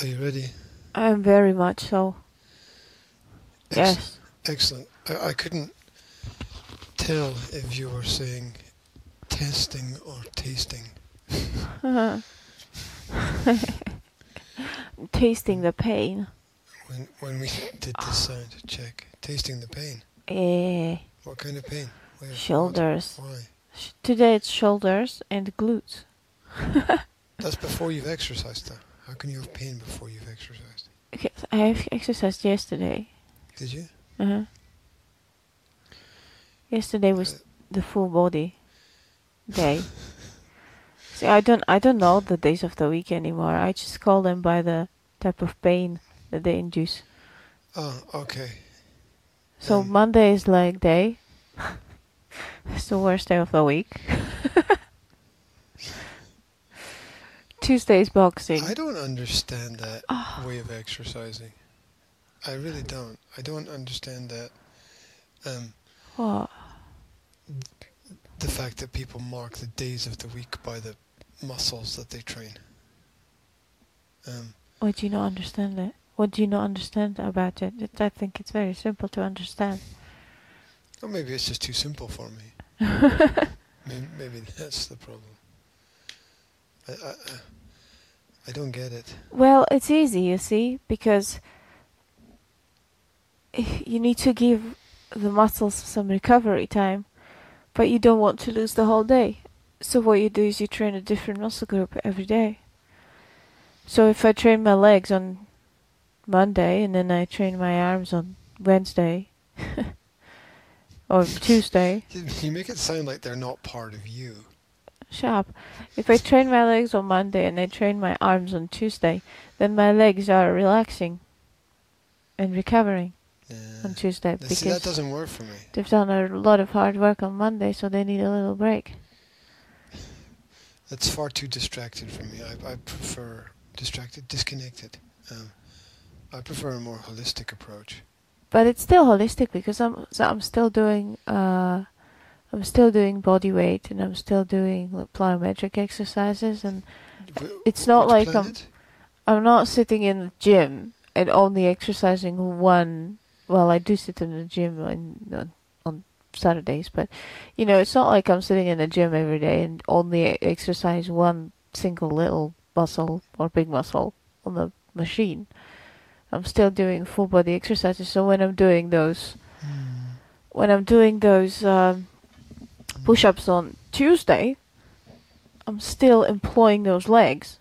Are you ready? I'm very much so. Ex- Yes. Excellent. I, I couldn't tell if you were saying testing or tasting. Tasting the pain. When when we did this sound check, tasting the pain. Eh, What kind of pain? Where? What? shoulders. Why? Sh- Today it's shoulders and glutes. That's before you've exercised, though. How can you have pain before you've exercised? Okay, I have exercised yesterday. Did you? Uh-huh. Yesterday was the full body day. See, I don't, I don't know the days of the week anymore. I just call them by the type of pain that they induce. Oh, okay. So Um, Monday is like day. it's the worst day of the week. Tuesday is boxing. I don't understand that Ah. way of exercising. I really don't. I don't understand that. Um, What? the fact that people mark the days of the week by the muscles that they train. Um, What do you not understand it? What do you not understand about it? It- I think it's very simple to understand. or maybe it's just too simple for me. maybe, maybe that's the problem. I, I, I- I don't get it. Well, it's easy, you see, because you need to give the muscles some recovery time, but you don't want to lose the whole day. So what you do is you train a different muscle group every day. So if I train my legs on Monday and then I train my arms on Wednesday or Tuesday, You make it sound like they're not part of you. Shut up. If I train my legs on Monday and I train my arms on Tuesday, then my legs are relaxing and recovering Yeah. on Tuesday Now, See, that doesn't work for me. they've done a lot of hard work on Monday, so they need a little break. That's far too distracted for me. I, I prefer distracted, disconnected. Um, I prefer a more holistic approach. But it's still holistic because I'm so I'm still doing uh I'm still doing body weight and I'm still doing like, plyometric exercises and It's not which like I'm- planet? I'm not sitting in the gym and only exercising one. Well, I do sit in the gym on, on on Saturdays, but you know, it's not like I'm sitting in the gym every day and only e- exercise one single little muscle or big muscle on the machine. I'm still doing full body exercises. So when I'm doing those, Hmm. when I'm doing those um, push-ups on Tuesday, I'm still employing those legs.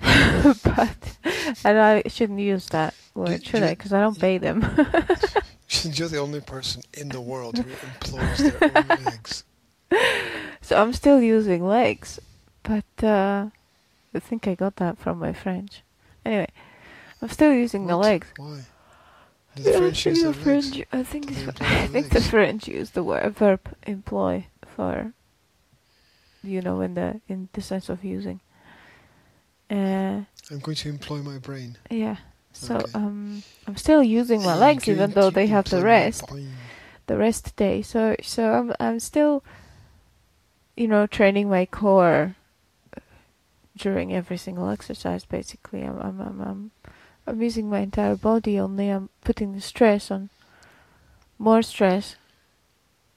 but and I shouldn't use that word, should I? Because I don't pay them. You're the only person in the world who employs their own legs. so I'm still using legs, but uh, I think I got that from my French. Anyway, I'm still using the legs. Why? The Yeah, French I think the? French- I think Do they the- employ I think the? French use the word verb employ for, you know, in the in the sense of using. Uh, I'm going to employ my brain. yeah. So Okay. um, I'm still using my legs even though they have the rest, the rest day. So so I'm I'm still, you know, training my core during every single exercise. Basically, I'm I'm I'm I'm, I'm using my entire body. Only I'm putting the stress on more stress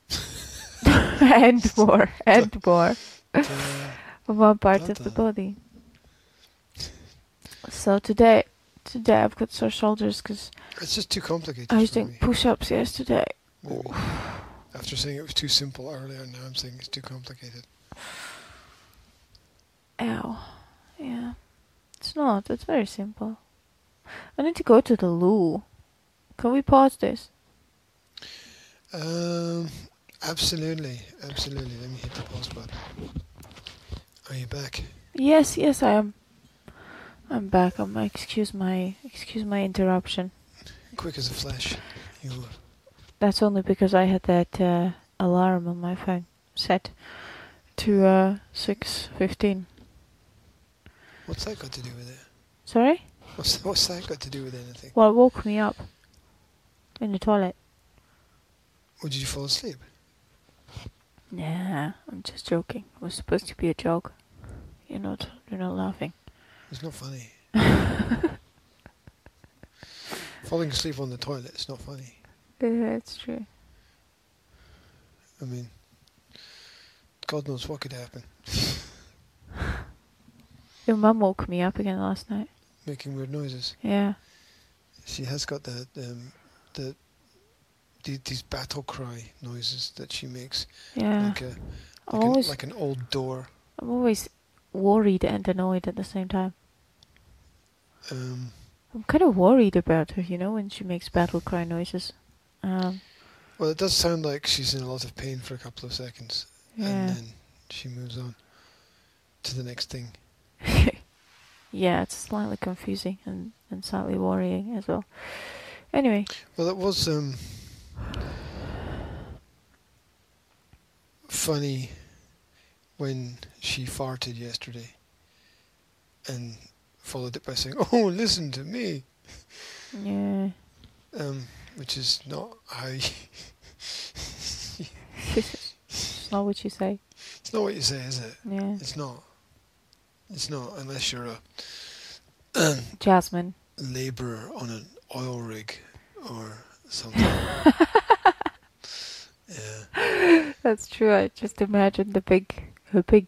and more and more on one part of the body. So today, today I've got sore shoulders because it's just too complicated I was doing push-ups yesterday. After saying it was too simple earlier, now I'm saying it's too complicated. Ow. Yeah. It's not. It's very simple. I need to go to the loo. Can we pause this? Um, absolutely, absolutely. Let me hit the pause button. Are you back? Yes, yes, I am. I'm back. Um, excuse my excuse my interruption. Quick as a flash. You. That's only because I had that uh, alarm on my phone set to uh, six fifteen. What's that got to do with it? Sorry. What's what's that got to do with anything? Well, it woke me up in the toilet. Or did you fall asleep? Nah, I'm just joking. It was supposed to be a joke. You're not. You're not laughing. It's not funny. Falling asleep on the toilet is not funny. Yeah, it's true. I mean, God knows what could happen. Your mum woke me up again last night. Making weird noises. Yeah. She has got the um, the, the these battle cry noises that she makes, Yeah. like a like an, always like an old door. I'm always worried and annoyed at the same time. Um, I'm kind of worried about her, you know, when she makes battle cry noises. Um, well, it does sound like she's in a lot of pain for a couple of seconds, and then she moves on to the next thing. yeah, it's slightly confusing and, and slightly worrying as well. Anyway, Well, it was um, funny when she farted yesterday and followed it by saying, "Oh, listen to me," yeah. um, which is not how. You it's not what you say. it's not what you say, is it? Yeah. It's not. It's not unless you're a Jasmine. labourer on an oil rig or something. yeah. That's true. I just imagine the big, a big,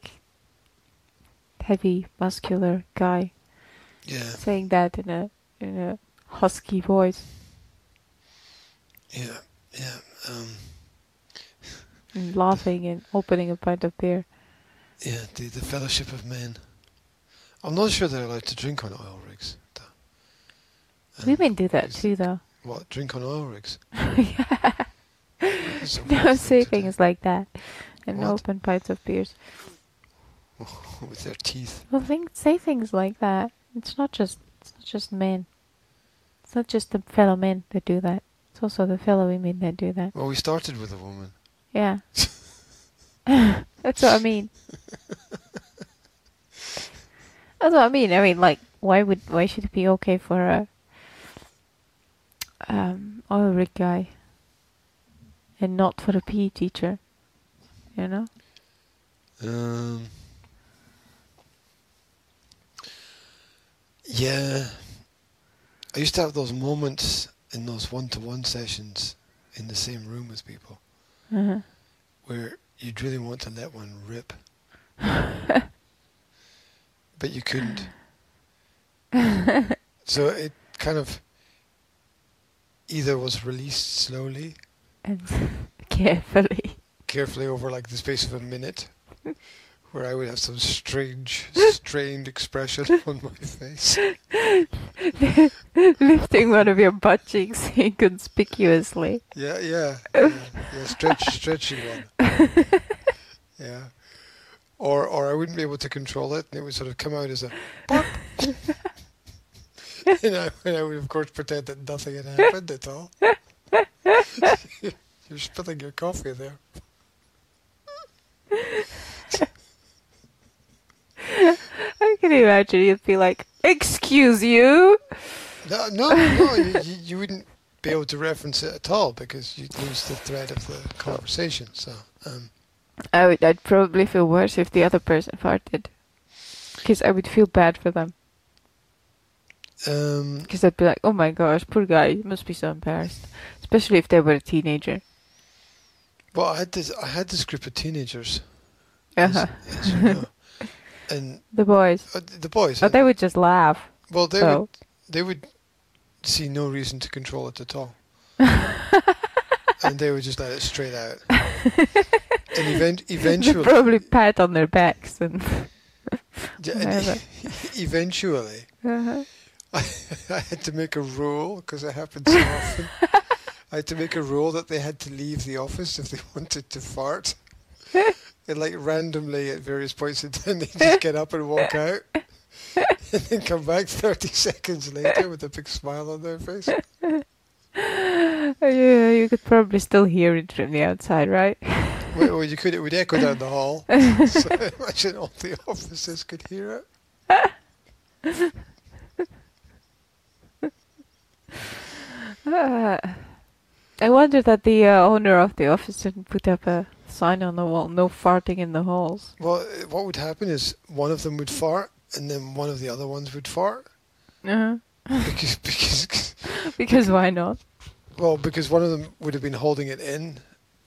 heavy, muscular guy Yeah. saying that in a in a husky voice Yeah. Yeah. Um, and laughing and opening a pint of beer. Yeah, the, the Fellowship of Men. I'm not sure they're allowed to drink on oil rigs. though. Um, Women do that too, though. What, drink on oil rigs? yeah. No, say things like that. And What? open pints of beers. With their teeth. Well, think, say things like that. It's not just it's not just men. It's not just the fellow men that do that. It's also the fellow women that do that. Well, we started with a woman. Yeah. That's what I mean. That's what I mean. I mean, like, why would why should it be okay for a um oil rig guy and not for a PE teacher? You know? Um, yeah. I used to have those moments in those one-to-one sessions in the same room with people Uh-huh. where you'd really want to let one rip. but you couldn't. so it kind of either was released slowly, and carefully. carefully over like the space of a minute, where I would have some strange, strained expression on my face. Lifting one of your butt cheeks inconspicuously. Yeah, yeah, yeah, yeah stretch, stretching one. Yeah. Or, or I wouldn't be able to control it, and it would sort of come out as a pop. and, I, and I would, of course, pretend that nothing had happened at all. You're spilling your coffee there. I can imagine you'd be like, "Excuse you." No, no, no you, you, you wouldn't be able to reference it at all because you'd lose the thread of the conversation. So, um, I would. I'd probably feel worse if the other person farted, because I would feel bad for them. um, Because I'd be like, "Oh my gosh, poor guy, he must be so embarrassed." Especially if they were a teenager. well, I had this, I had this group of teenagers, Uh-huh. as, as you know, and The boys. uh, the boys. Oh, they would just laugh. well, they oh. would they would see no reason to control it at all. and they would just let it straight out. and event- eventually, probably pat on their backs and. and eventually, Uh-huh. I had to make a rule because it happened so often. I had to make a rule that they had to leave the office if they wanted to fart. and like randomly at various points in time, they just get up and walk out, and then come back thirty seconds later with a big smile on their face. Yeah, you could probably still hear it from the outside, right? Well, you could. It would echo down the hall. so imagine all the officers could hear it. Uh, I wonder that the uh, owner of the office didn't put up a sign on the wall, no farting in the halls. Well, what would happen is one of them would fart, and then one of the other ones would fart, Uh-huh. because because Because why not? well because one of them would have been holding it in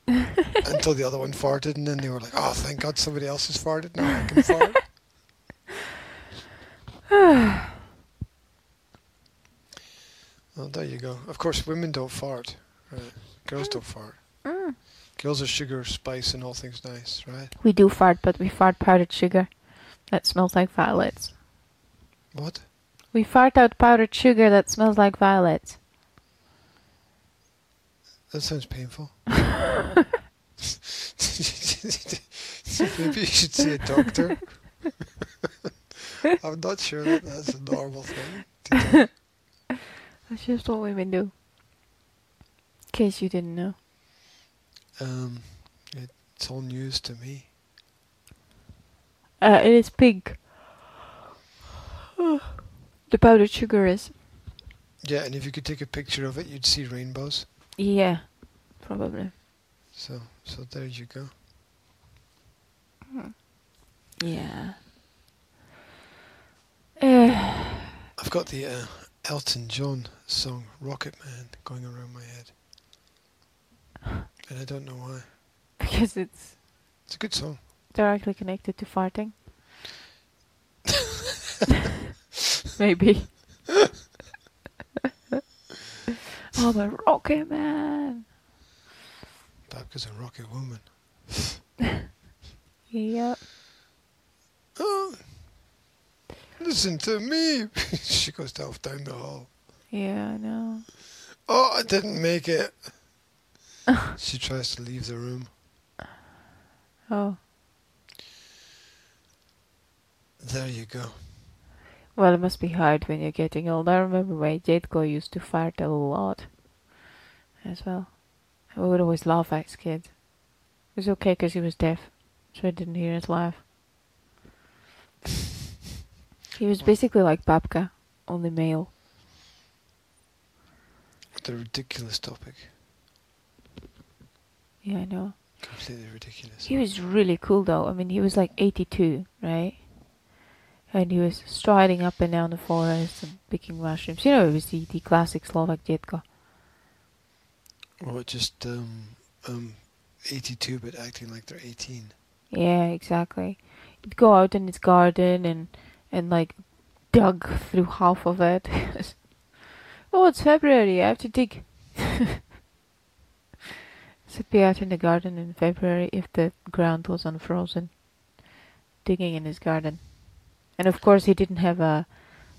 until the other one farted, and then they were like, "Oh, thank God, somebody else has farted. Now I can fart." well, there you go. Of course, women don't fart. Right? Girls don't fart. Mm. Girls are sugar, spice, and all things nice, right? We do fart, but we fart powdered sugar. That smells like violets. What? We fart out powdered sugar that smells like violets. That sounds painful. Maybe you should see a doctor. I'm not sure that that's a normal thing. to. That's just what women do. In case you didn't know. Um, it's all news to me. Uh, it is pink. the powdered sugar is. Yeah, and if you could take a picture of it, you'd see rainbows. Yeah, probably. So, so there you go. Yeah. Uh, I've got the uh, Elton John song "Rocket Man" going around my head, and I don't know why. because it's It's a good song. directly connected to farting. Maybe. Oh, the Rocket Man. Babka's a rocket woman. Yep. Oh, listen to me. she goes down down the hall. Yeah, I know. Oh, I didn't make it. she tries to leave the room. Oh. There you go. Well, it must be hard when you're getting old. I remember my Jadko used to fart a lot as well. I would always laugh at his kid. It was okay because he was deaf, so I didn't hear his laugh. he was basically like Babka, only male. What a ridiculous topic. Yeah, I know. Completely ridiculous. He was really cool though. I mean, he was like 82, right? And he was striding up and down the forest and picking mushrooms. You know, it was the, the classic Slovak Jetko. Or just um, um, 82 but acting like they're 18. Yeah, exactly. He'd go out in his garden and and like dug through half of it. oh, it's February. I have to dig. so be out in the garden in February if the ground was unfrozen, digging in his garden. And of course, he didn't have a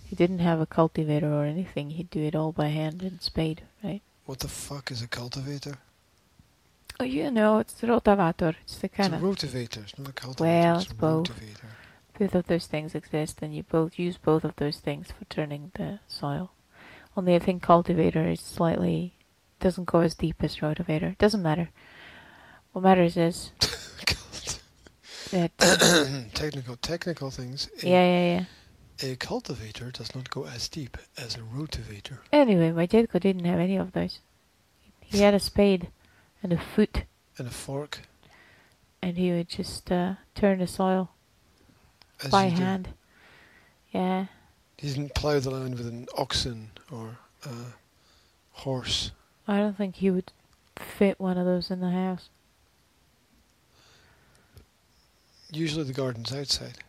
he didn't have a cultivator or anything. He'd do it all by hand and spade, right? What the fuck is a cultivator? Oh, you know, it's the rotavator. It's the kind it's of rotavator. It's not a cultivator. Well, it's, it's a both. rotavator. both of those things exist and you both use both of those things for turning the soil. Only I think cultivator is slightly doesn't go as deep as rotavator. Doesn't matter. What matters is that technical, technical things. Yeah, yeah, yeah. A cultivator does not go as deep as a rotavator. Anyway, my Jetko didn't have any of those. He had a spade and a foot, And a fork, and he would just uh, turn the soil as by you do. hand. Yeah, He didn't plough the land with an oxen or a horse. I don't think he would fit one of those in the house. Usually the garden's outside.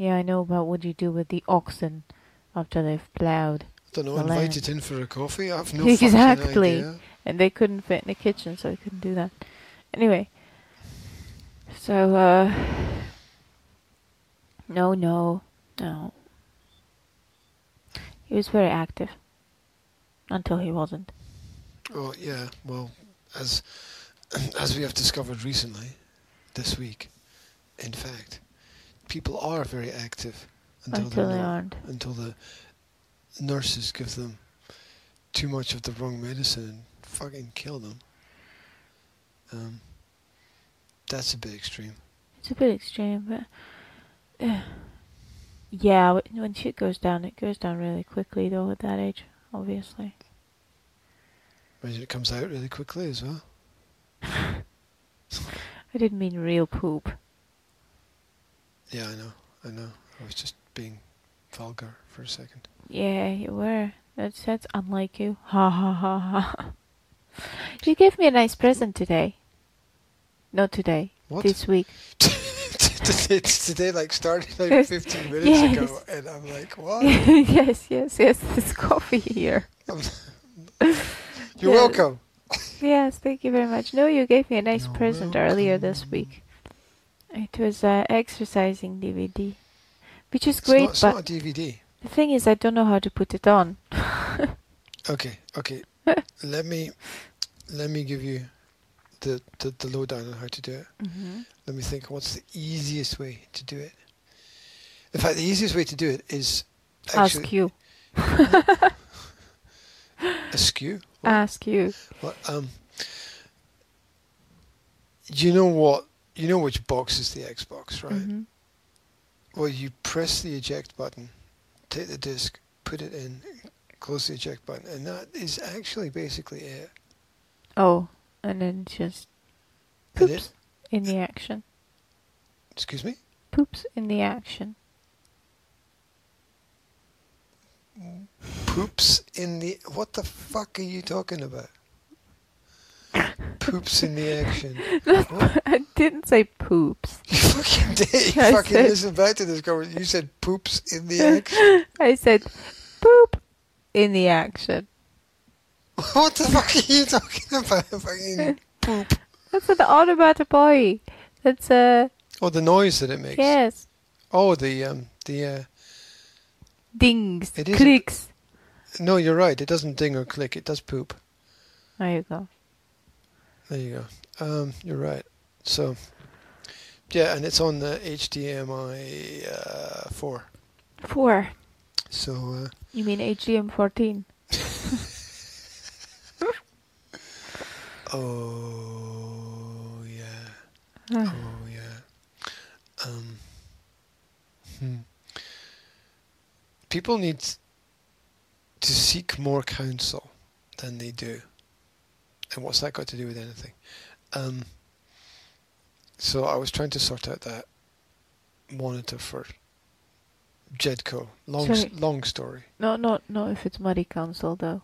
Yeah, I know, but what do you do with the oxen after they've ploughed? I don't know, The invite land. in for a coffee? I have no Exactly. and they couldn't fit in the kitchen, so they couldn't do that. Anyway, so uh, no, no, no. He was very active until he wasn't. Oh yeah, well, as as we have discovered recently, this week, in fact, people are very active until, Until they aren't. until the nurses give them too much of the wrong medicine and fucking kill them. Um, that's a bit extreme. It's a bit extreme, but uh, yeah, when shit goes down, it goes down really quickly though. At that age, obviously. Imagine it comes out really quickly as well. I didn't mean real poop. Yeah, I know, I know. I was just being vulgar for a second. Yeah, you were. That's that's unlike you. Ha ha ha ha. You gave me a nice present today. Not today. What? This week. it's today like started like Yes. 15 minutes Yes. ago, and I'm like, what? yes, yes, yes. There's coffee here. You're Yeah. welcome. Yes, thank you very much. No, you gave me a nice You're present earlier this week. It was uh, exercising DVD, which is It's great, not, it's but not a DVD. the thing is, I don't know how to put it on. Okay, okay. let me let me give you the, the the lowdown on how to do it. Mm-hmm. Let me think. What's the easiest way to do it? In fact, the easiest way to do it is actually Ask you. askew. What? Ask you. What, um, you know what? You know which box is the Xbox, right? Mhm. Well, you press the eject button, take the disc, put it in, close the eject button, and that is actually basically it. Oh, and then just poops it- in the action. excuse me. Poops in the action. Poops in the. What the fuck are you talking about? Poops in the action. I didn't say poops. You fucking did. You I fucking said- listen back to this conversation. You said poops in the action. I said poop in the action. what the fuck are you talking about? Fucking poop. That's an onomatopoeia. That's uh Oh, the noise that it makes. yes. Oh, the um, the uh, Dings. It is- clicks. no, you're right. It doesn't ding or click. It does poop. There you go. There you go. Um, you're right. So, yeah, and it's on the HDMI uh, four. Four. So, uh, You mean HDM fourteen? oh yeah, Ah. oh yeah. Um, hmm. People need to seek more counsel than they do. And what's that got to do with anything? Um, so I was trying to sort out that monitor for Jedco. Long, Sorry. long story. No, no, no. If it's muddy council though.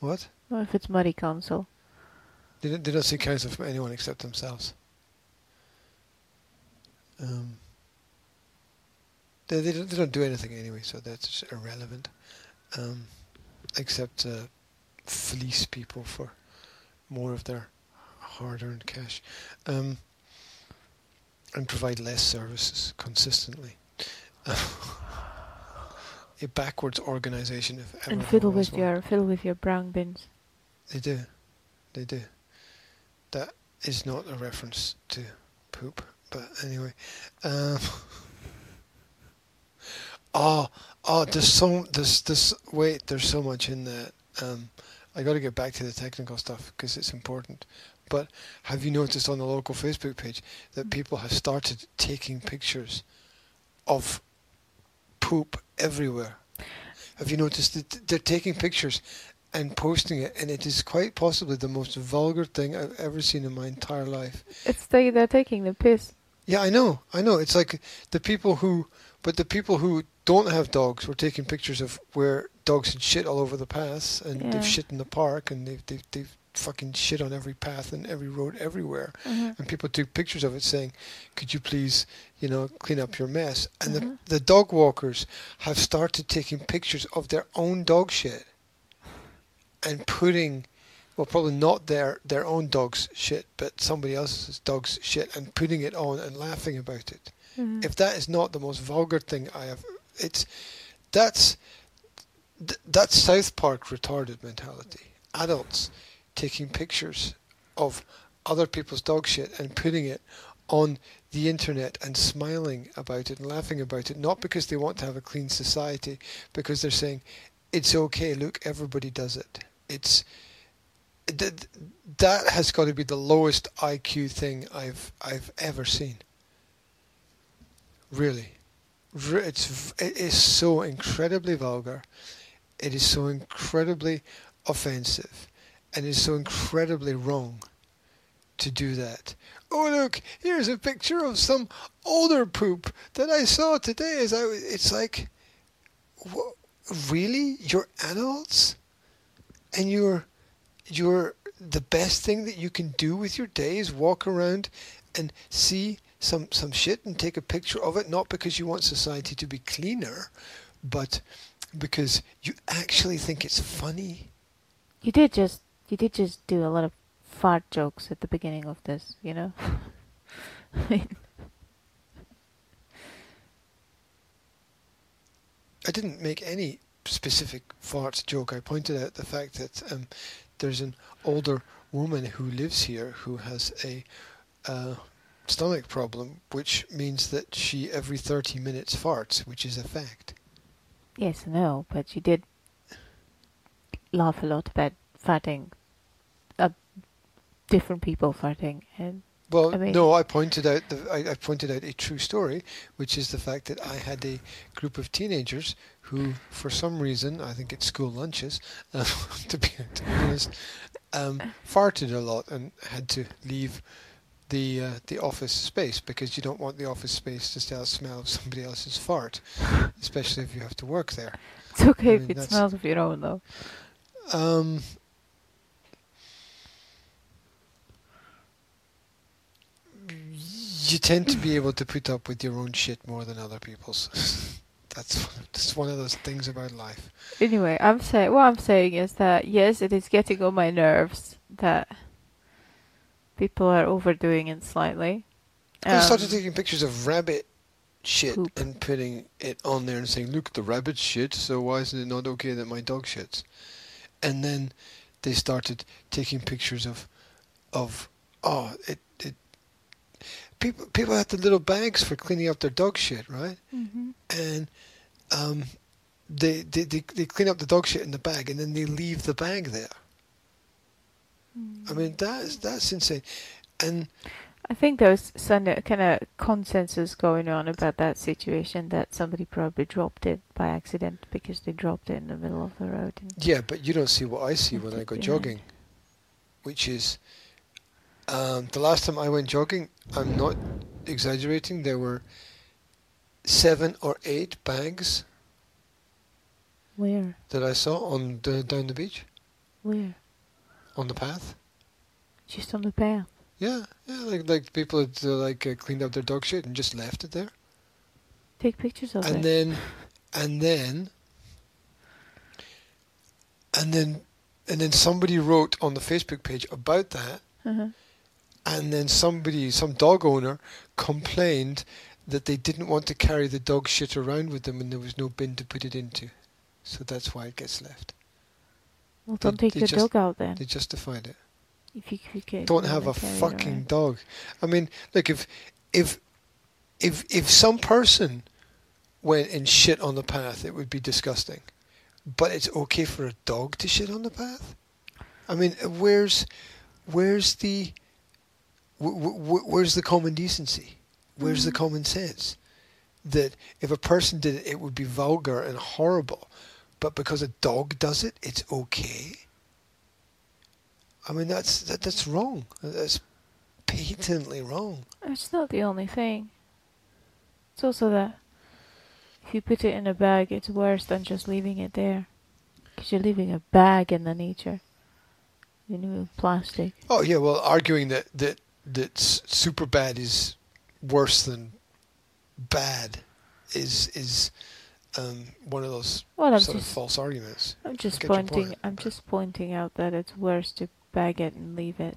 What? No, if it's muddy council. They don't, they don't seek counsel from anyone except themselves. Um, they, they, don't, they don't do anything anyway, so that's irrelevant. Um, except uh, fleece people for more of their hard-earned cash, um, and provide less services consistently. A backwards organisation, if ever and fiddle with one. your fiddle with your brown bins. They do. They do. That is not a reference to poop, but anyway. Um, oh, oh, there's so there's this wait. There's so much in that. Um, I got to get back to the technical stuff because it's important. But have you noticed on the local Facebook page that mm. people have started taking pictures of poop everywhere? Have you noticed that they're taking pictures and posting it, and it is quite possibly the most vulgar thing I've ever seen in my entire life. It's they they're taking the piss. Yeah, I know, I know. It's like the people who, but the people who don't have dogs were taking pictures of where dogs had shit all over the paths, and Yeah. they've shit in the park, and they've they've, they've fucking shit on every path and every road everywhere. Mhm. And people took pictures of it, saying, "Could you please, you know, clean up your mess?" And Mhm. the the dog walkers have started taking pictures of their own dog shit and putting, well, probably not their their own dog's shit, but somebody else's dog's shit, and putting it on and laughing about it. Mhm. If that is not the most vulgar thing I have, it's that's th- that's South Park retarded mentality. Adults taking pictures of other people's dog shit and putting it on the internet and smiling about it and laughing about it, not because they want to have a clean society, because they're saying it's okay. Look, everybody does it. It's th- that has got to be the lowest IQ thing I've I've ever seen. Really, it's it is so incredibly vulgar. It is so incredibly offensive, and it's so incredibly wrong to do that. Oh look, here's a picture of some older poop that I saw today. As I, it's like, wha- really, you're adults, and you're you're the best thing that you can do with your day is walk around and see some some shit and take a picture of it, not because you want society to be cleaner, but because you actually think it's funny. You did just you did just do a lot of fart jokes at the beginning of this, you know. I mean, I didn't make any specific fart joke. I pointed out the fact that um, there's an older woman who lives here who has a uh, stomach problem, which means that she every 30 minutes farts, which is a fact. Yes, no, but you did laugh a lot about farting, uh, different people farting, and Well, I mean- no, I pointed out the I, I pointed out a true story, which is the fact that I had a group of teenagers who, for some reason, I think it's school lunches, to be to be honest, um, farted a lot and had to leave the uh, the office space because you don't want the office space to still smell of somebody else's fart, especially if you have to work there. it's okay I if mean, it smells of your own though. Um, you tend to be able to put up with your own shit more than other people's. that's that's one of those things about life. Anyway, I'm saying what I'm saying is that yes, it is getting on my nerves that people are overdoing it slightly. I started Um, taking pictures of rabbit shit poop. and putting it on there and saying, "Look, the rabbit shit. So why isn't it not okay that my dog shits?" And then they started taking pictures of of oh it it people people have the little bags for cleaning up their dog shit, right? mhm. and um, they, they they they clean up the dog shit in the bag, and then they leave the bag there. I mean, that's that's insane. And I think there's some kind of consensus going on about that situation that somebody probably dropped it by accident because they dropped it in the middle of the road. And yeah, but you don't see what I see when I go jogging, which is um, the last time I went jogging. I'm not exaggerating. There were seven or eight bags where? that I saw on the down the beach Where? On the path. Just on the path. Yeah, yeah, like like people had uh, like uh, cleaned up their dog shit and just left it there. Take pictures of and it. then and then and then and then somebody wrote on the Facebook page about that uh-huh. and then somebody some dog owner complained that they didn't want to carry the dog shit around with them and there was no bin to put it into so that's why it gets left Well, don't take they the just- dog out then. they justified it. If you, if you can, don't have a fucking dog. I mean look if if if if some person went and shit on the path it would be disgusting. But it's okay for a dog to shit on the path? I mean where's where's the wh- wh- where's the common decency? Where's the Mhm. common sense? That if a person did it it would be vulgar and horrible but because a dog does it it's okay i mean that's that, that's wrong that's patently wrong It's not the only thing. It's also that if you put it in a bag, it's worse than just leaving it there. Because you're leaving a bag in the nature. You know, plastic. Oh yeah, well, arguing that that that super bad is worse than bad is is um, one of those Well, I'm sort of just, false arguments. I'm just pointing, point. I'm just pointing out that it's worse to bag it and leave it.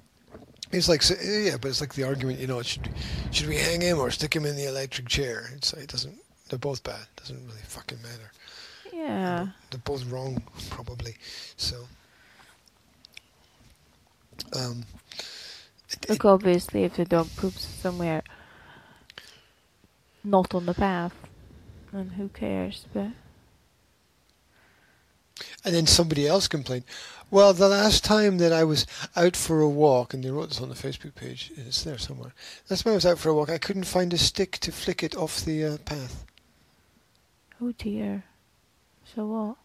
It's like yeah, but it's like the argument, you know, should should we hang him or stick him in the electric chair? It's it doesn't. They're both bad. It Doesn't really fucking matter. Yeah. They're both wrong, probably. So. Um, it- it- Look, obviously, if the dog poops somewhere not on the path, then who cares? But And then somebody else complained, well, the last time that I was out for a walk, and they wrote this on the Facebook page, it's there somewhere. Last time I was out for a walk, I couldn't find a stick to flick it off the uh, path. oh dear. So what?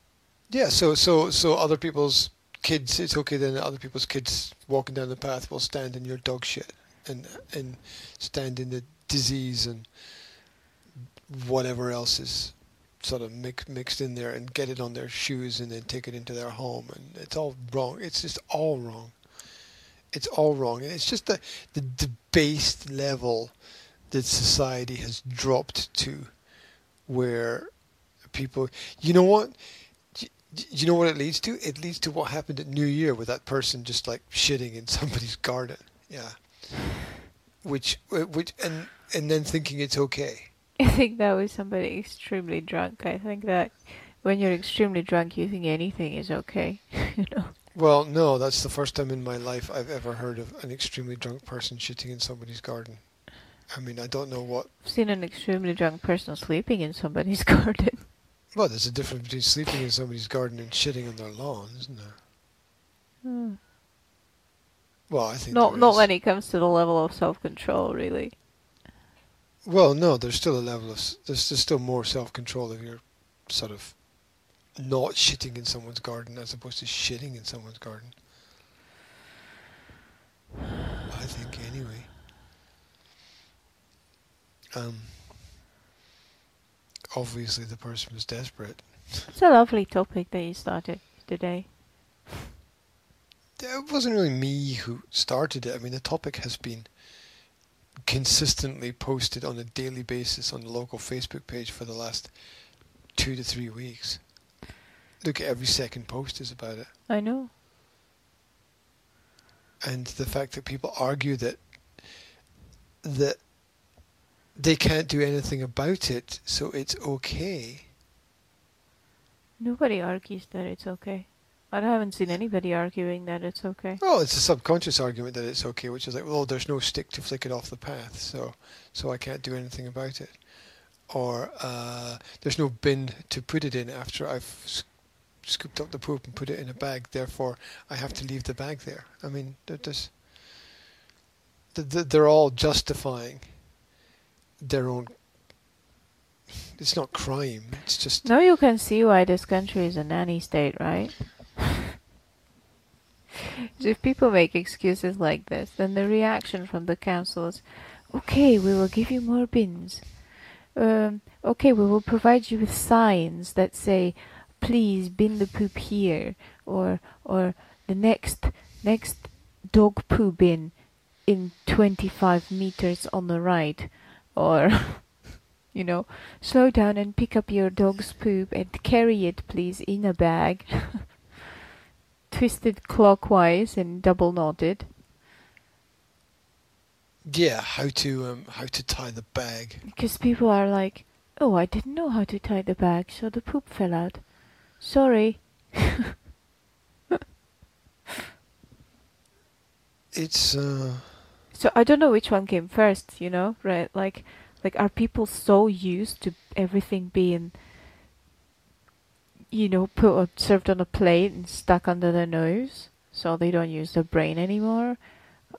Yeah, so so so other people's kids, it's okay then. Other people's kids walking down the path will stand in your dog shit and and stand in the disease and whatever else is sort of mix, mixed in there and get it on their shoes and then take it into their home. And it's all wrong. It's just all wrong. It's all wrong. And it's just the the debased level that society has dropped to where people you know what? You know what it leads to? It leads to what happened at new year with that person just like shitting in somebody's garden. Yeah. Which which and and then thinking it's okay I think that was somebody extremely drunk. I think that when you're extremely drunk, you think anything is okay. you know. Well, no, that's the first time in my life I've ever heard of an extremely drunk person shitting in somebody's garden. I mean, I don't know what. I've seen an extremely drunk person sleeping in somebody's garden. Well, there's a difference between sleeping in somebody's garden and shitting on their lawn, isn't there? Hmm. Well, I think not not is. when it comes to the level of self control, really. Well, no, there's still a level of there's, there's still more self-control if you're sort of not shitting in someone's garden as opposed to shitting in someone's garden. I think anyway. Um. Obviously, the person was desperate. It's a lovely topic that you started today. It wasn't really me who started it. I mean, the topic has been consistently posted on a daily basis on the local Facebook page for the last two to three weeks. Look, every second post is about it. I know. And the fact that people argue that that they can't do anything about it, so it's okay. Nobody argues that it's okay. I haven't seen anybody arguing that it's okay. Well, it's a subconscious argument that it's okay, which is like, well, there's no stick to flick it off the path, so so I can't do anything about it. Or uh, there's no bin to put it in after I've s- scooped up the poop and put it in a bag. Therefore, I have to leave the bag there. I mean, they're just th- th- they're all justifying their own. It's not crime. It's just Now you can see why this country is a nanny state, right? If people make excuses like this, then the reaction from the council is, okay, we will give you more bins. Um, okay, we will provide you with signs that say, please bin the poop here, or or the next next dog poo bin in 25 meters on the right, or you know, slow down and pick up your dog's poop and carry it, please, in a bag, twisted clockwise and double knotted. yeah. How to um, how to tie the bag. Because people are like, oh, I didn't know how to tie the bag, so the poop fell out. Sorry. It's uh. So I don't know which one came first, you know, right? Like, like are people so used to everything being, you know, put or served on a plate and stuck under their nose, so they don't use their brain anymore,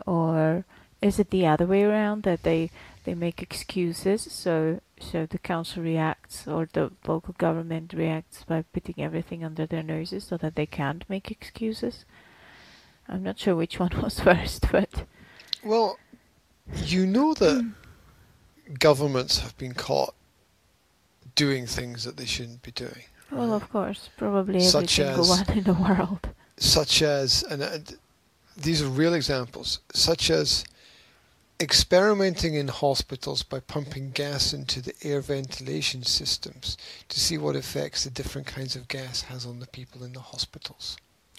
or is it the other way around that they they make excuses, so so the council reacts or the local government reacts by putting everything under their noses so that they can't make excuses? I'm not sure which one was first, but. Well, you know that hmm. governments have been caught doing things that they shouldn't be doing. Well, of course, probably every Such single as- one in the world. such as, and uh, these are real examples, such as experimenting in hospitals by pumping gas into the air ventilation systems to see what effects the different kinds of gas has on the people in the hospitals.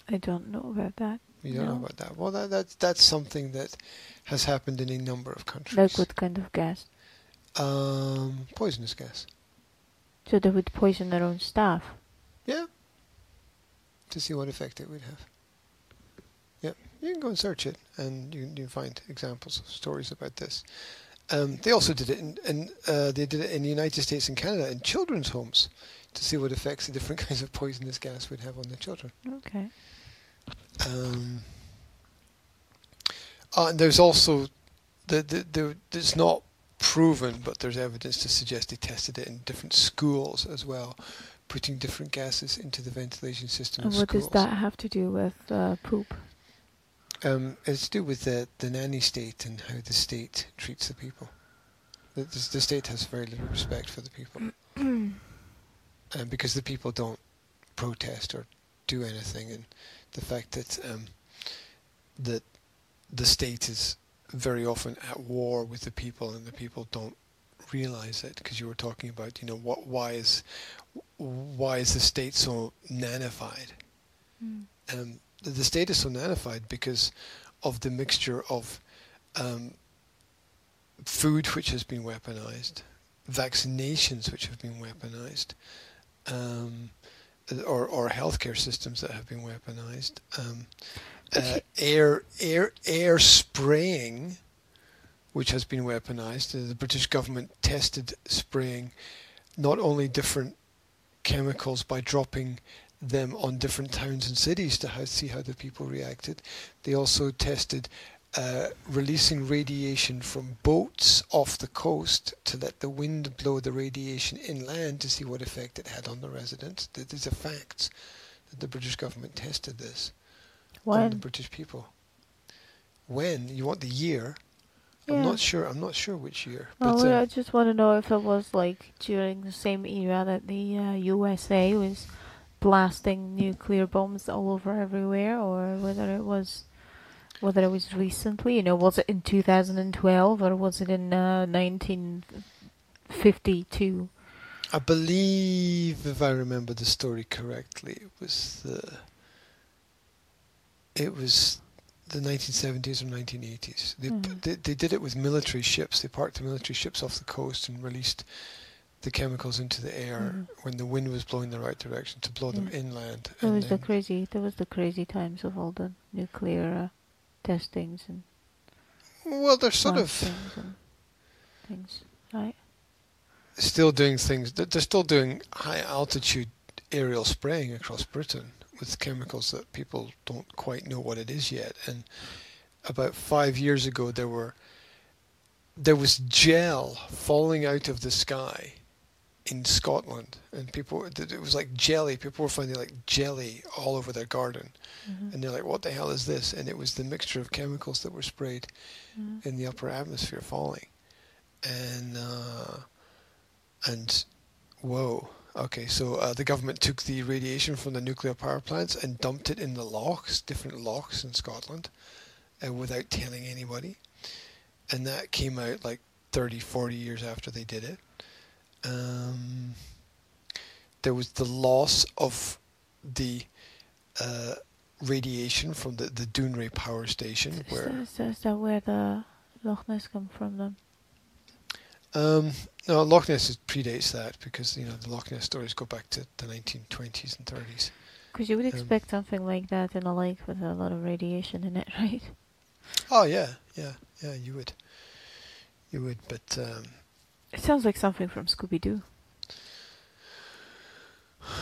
I don't know about that. You don't know about that? Well, that, that's that's something that has happened in a number of countries. Like what kind of gas? Um, poisonous gas. So they would poison their own staff. Yeah. To see what effect it would have. Yeah. You can go and search it, and you you can find examples of stories about this. Um, they also did it in, in uh, they did it in the United States and Canada in children's homes to see what effects the different kinds of poisonous gas would have on the children. Okay. Um, uh, and there's also the, the, the it's not proven, but there's evidence to suggest they tested it in different schools as well, putting different gases into the ventilation system. And what schools. does that have to do with uh, poop? Um, it's to do with the the nanny state and how the state treats the people. The, the, the state has very little respect for the people. um, because the people don't protest or do anything, and the fact that um, that the state is very often at war with the people, and the people don't realize it. Because you were talking about, you know, what why is why is the state so nanified? Mm. Um, the, the state is so nanified because of the mixture of um, food which has been weaponized, vaccinations which have been weaponized, um, or or healthcare systems that have been weaponized, um, uh, air air air spraying, which has been weaponized. Uh, the British government tested spraying not only different chemicals by dropping them on different towns and cities to how, see how the people reacted. They also tested uh, releasing radiation from boats off the coast to let the wind blow the radiation inland to see what effect it had on the residents. These are facts that the British government tested this when? on the British people. When you want the year? Yeah. I'm not sure. I'm not sure which year. Oh, But well, I just want to know if it was like during the same era that the uh, USA was blasting nuclear bombs all over everywhere, or whether it was whether it was recently. You know, was it in 2012 or was it in uh, 1952? I believe, if I remember the story correctly, it was the it was the 1970s or 1980s. They, Mhm. they they did it with military ships. They parked the military ships off the coast and released the chemicals into the air Mhm. when the wind was blowing the right direction to blow them inland. That was the crazy. That was the crazy times of all the nuclear uh, testings and well, they're sort of things things, right? still doing things. They're still doing high altitude aerial spraying across Britain with chemicals that people don't quite know what it is yet. And about five years ago, there were there was gel falling out of the sky in Scotland, and people it was like jelly. People were finding like jelly all over their garden, Mhm. and they're like, "What the hell is this?" And it was the mixture of chemicals that were sprayed Mhm. in the upper atmosphere falling, and uh, and whoa, okay, so uh, the government took the radiation from the nuclear power plants and dumped it in the lochs, different lochs in Scotland, uh, without telling anybody, and that came out like 30, 40 years after they did it. Um, there was the loss of the uh, radiation from the, the Dounreay power station, Is, where that, is, that, is that where the Loch Ness come from then? Um, no, Loch Ness is, predates that because you know the Loch Ness stories go back to the 1920s and 30s. Because you would Um, expect something like that in a lake with a lot of radiation in it, right? Oh yeah, yeah, yeah. You would, you would, but um, It sounds like something from Scooby Doo.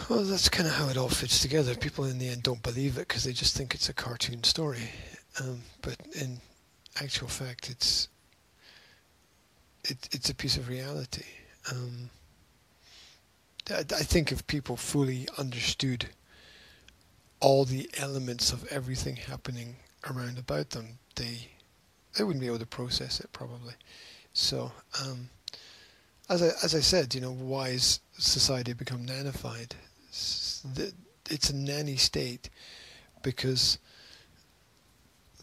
well, that's kind of how it all fits together. People in the end don't believe it because they just think it's a cartoon story. Um, but in actual fact, it's it, it's a piece of reality. Um, I, I think if people fully understood all the elements of everything happening around about them, they they wouldn't be able to process it probably. So, um, as I as I said, you know, why has society become nanified? It's a nanny state because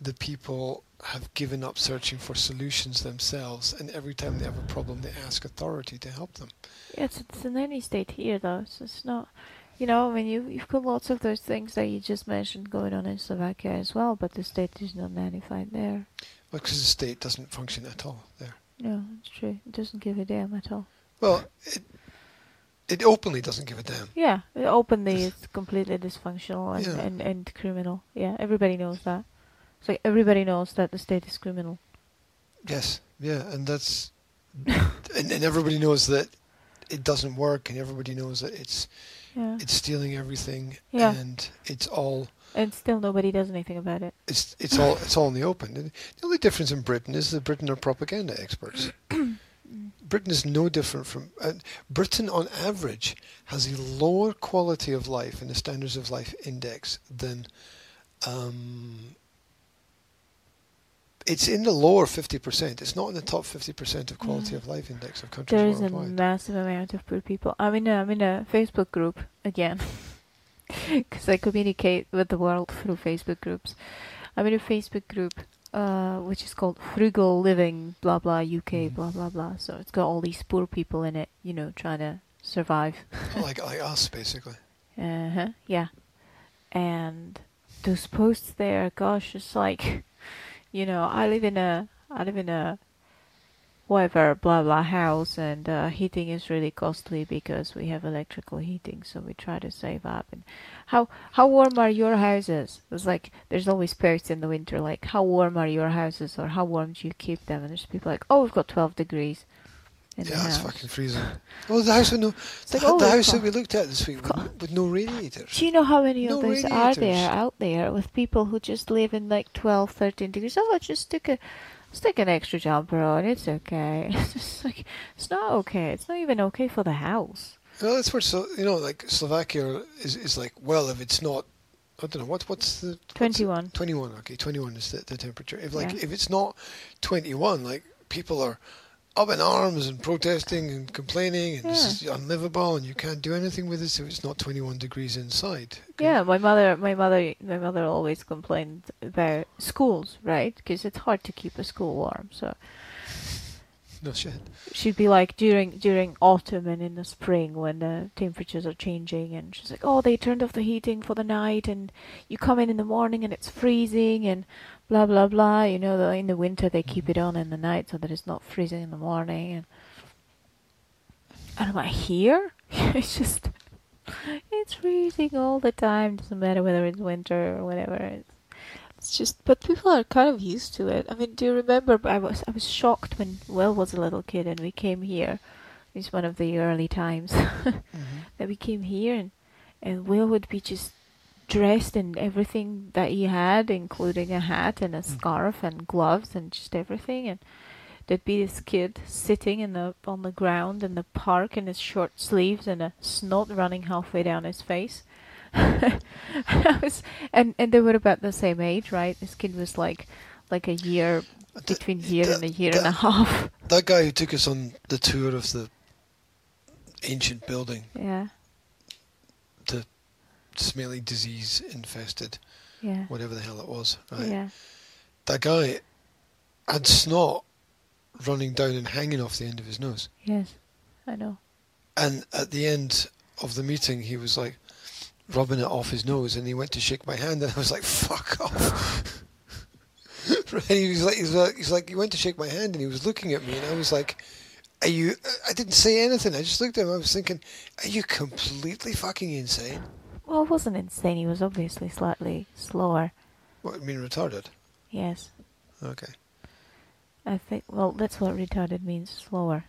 the people have given up searching for solutions themselves, and every time they have a problem, they ask authority to help them. Yes, it's, in any state here, though. It's, it's not, you know, I mean, you, you've got lots of those things that you just mentioned going on in Slovakia as well, but the state is not nanified there. Well, Because the state doesn't function at all there. No, it's true. It doesn't give a damn at all. Well, it it openly doesn't give a damn. Yeah, openly it's completely dysfunctional and, Yeah. and, and criminal. Yeah, everybody knows that. Like everybody knows that the state is criminal. Yes, yeah, and that's and, and everybody knows that it doesn't work, and everybody knows that it's Yeah. it's stealing everything, Yeah. and it's all And still nobody does anything about it. it's it's all it's all in the open. And the only difference in Britain is that Britain are propaganda experts. Britain is no different from uh, Britain. On average, has a lower quality of life in the standards of life index than um, it's in the lower 50%. It's not in the top 50% of quality of life index of countries There is a massive amount of poor people. I'm in a, I'm in a Facebook group again because I communicate with the world through Facebook groups. I'm in a Facebook group uh, which is called Frugal Living, blah blah UK, Mhm. blah blah blah. So it's got all these poor people in it, you know, trying to survive. like, like us, basically. Uh huh. Yeah. And those posts there, gosh, it's like, you know, I live in a, I live in a, whatever, blah blah house, and uh, heating is really costly because we have electrical heating, so we try to save up. And how how warm are your houses? It's like there's always posts in the winter like, how warm are your houses, or how warm do you keep them? And there's people like, oh, we've got 12 degrees. In Yeah, it's fucking freezing. Oh, the house with no, the, like, oh, the house got- that we looked at this week with, with no radiators. Do you know how many No of those are there out there with people who just live in like 12, 13 degrees? Oh, I just stick a stick an extra jumper on. It's okay. It's just like it's not okay. It's not even okay for the house. Well, that's where so you know, like Slovakia is is like, well, if it's not, I don't know what what's the what's 21. 21 okay 21 is the, the temperature if like Yeah. if it's not 21 like people are up in arms and protesting and complaining and this is unlivable and you can't do anything with this if it's not 21 degrees inside Yeah, my mother, my mother, my mother always complained about schools, right? Because it's hard to keep a school warm. So no shit she'd be like during during autumn and in the spring when the temperatures are changing and she's like oh they turned off the heating for the night and you come in in the morning and it's freezing and blah blah blah you know the, in the winter they keep it on in the night so that it's not freezing in the morning and and I'm like here it's just it's freezing all the time. Doesn't matter whether it's winter or whatever. It's it's just but people are kind of used to it. I mean, do you remember I was I was shocked when Will was a little kid and we came here. It's one of the early times hmm that we came here and and Will would be just dressed in everything that he had, including a hat and a Mm. scarf and gloves and just everything and there'd be this kid sitting in the on the ground in the park in his short sleeves and a snot running halfway down his face. I was, and and they were about the same age, right? This kid was like like a year between year and a year and a half. that guy who took us on the tour of the ancient building Yeah, the smelly disease infested yeah, whatever the hell it was right yeah. that guy had snot running down and hanging off the end of his nose Yes, I know. And at the end of the meeting, he was like rubbing it off his nose, and he went to shake my hand, and I was like, "Fuck off!" right? He was like, he's like, he's like, he went to shake my hand, and he was looking at me, and I was like, "Are you?" Uh, I didn't say anything. I just looked at him. I was thinking, "Are you completely fucking insane?" Well, it wasn't insane. He was obviously slightly slower. What? I mean, retarded? Yes, Okay. I think. Well, that's what retarded means. Slower.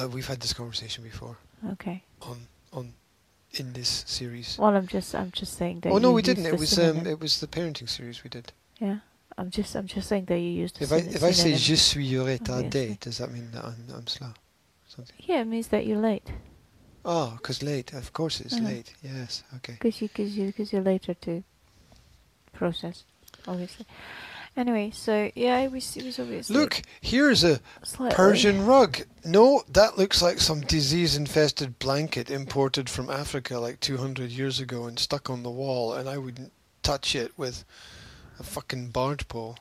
Uh, we've had this conversation before Okay. on on in this series. Well, I'm just. I'm just saying that. Oh no, you we didn't. It was um, it was the parenting series we did. Yeah. I'm just. I'm just saying that you used. If I if I say je suis retardé, Obviously. does that mean that I'm I'm slow? Something. Yeah, it means that you're late. Oh, because late. Of course, it's Uh-huh. late. Yes. Okay. Because you, cause you, cause you're later to process, obviously. Anyway, so yeah, it was, it was obviously Look, here's a slightly. Persian rug. No, that looks like some disease-infested blanket imported from Africa like 200 years ago and stuck on the wall, and I wouldn't touch it with a fucking barge pole.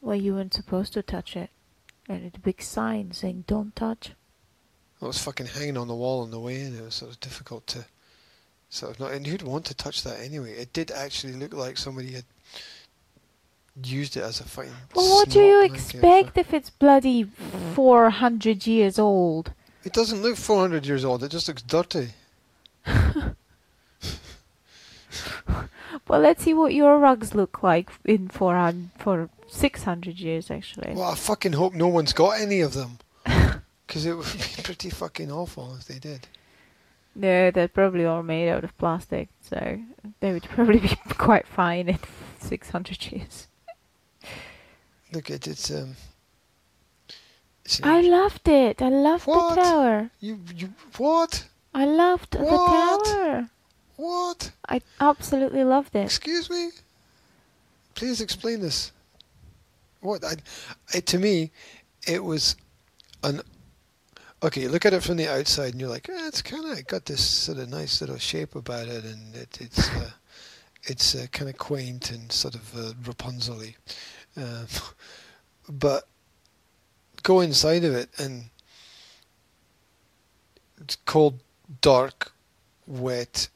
Well, you weren't supposed to touch it. And a big sign saying "Don't touch." It was fucking hanging on the wall on the way in. It was sort of difficult to sort of not. And who'd want to touch that anyway? It did actually look like somebody had used it as a fucking. Well, what do you expect if it's bloody four hundred years old? It doesn't look 400 years old. It just looks dirty. Well, let's see what your rugs look like in four hundred for six hundred years, actually. Well, I fucking hope no one's got any of them. Because it would be pretty fucking awful if they did. No, they're probably all made out of plastic, so they would probably be quite fine in six hundred years. Look, it, it's um. It's I loved it. I loved What? the tower. you you what I loved What? the tower. what? I absolutely loved it. Excuse me. please explain this. What? I, I, to me, it was an. Okay, you look at it from the outside, and you're like, eh, it's kind of got this sort of nice little shape about it, and it, it's uh, it's uh, kind of quaint and sort of uh, Rapunzel-y. Um, but go inside of it, and it's cold, dark, wet,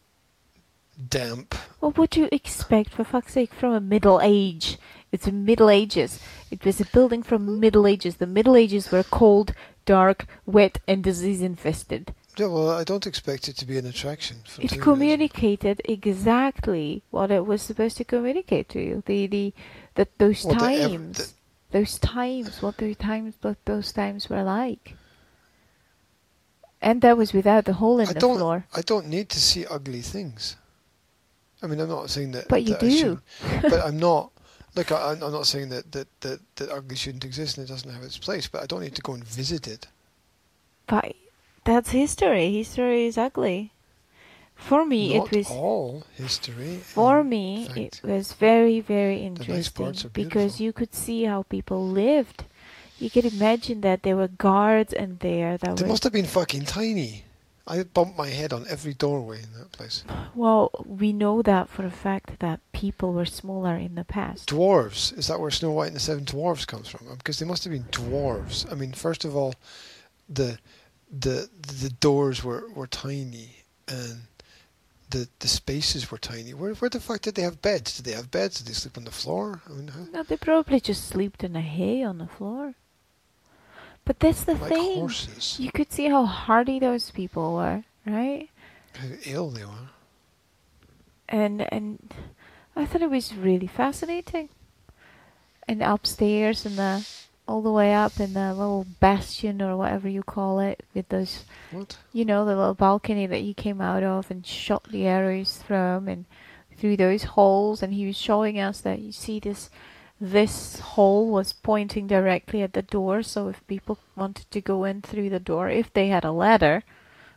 damp. What would you expect, for fuck's sake, from a Middle Age? It's Middle Ages. It was a building from Middle Ages. The Middle Ages were cold, dark, wet, and disease infested. Yeah, well, I don't expect it to be an attraction. For It communicated exactly what it was supposed to communicate to you. The the that those ev- times, the- those times, what those times, what those times were like. And that was without the hole in I the don't. floor. I don't need to see ugly things. I mean, I'm not saying that. But you that do. but I'm not. Look, I, I'm not saying that, that, that, that ugly shouldn't exist and it doesn't have its place. But I don't need to go and visit it. But that's history. History is ugly. For me, not it was. all history. For me, fact. it was very, very nice interesting are because you could see how people lived. You could imagine that there were guards in there that They were must have been fucking tiny. I bumped my head on every doorway in that place. Well, we know that for a fact that people were smaller in the past. Dwarves. Is that where Snow White and the Seven Dwarfs comes from? Um, because they must have been dwarves. I mean, first of all, the the the doors were, were tiny and the the spaces were tiny. Where where the fuck did they have beds? Did they have beds? Did they sleep on the floor? I mean, No, they probably just slept in a hay on the floor. But that's the like thing. horses. You could see how hardy those people were, right? How ill they were. And and I thought it was really fascinating. And upstairs and the all the way up in the little bastion or whatever you call it with those What? you know, the little balcony that you came out of and shot the arrows from and through those holes and he was showing us that you see this this hole was pointing directly at the door so if people wanted to go in through the door if they had a ladder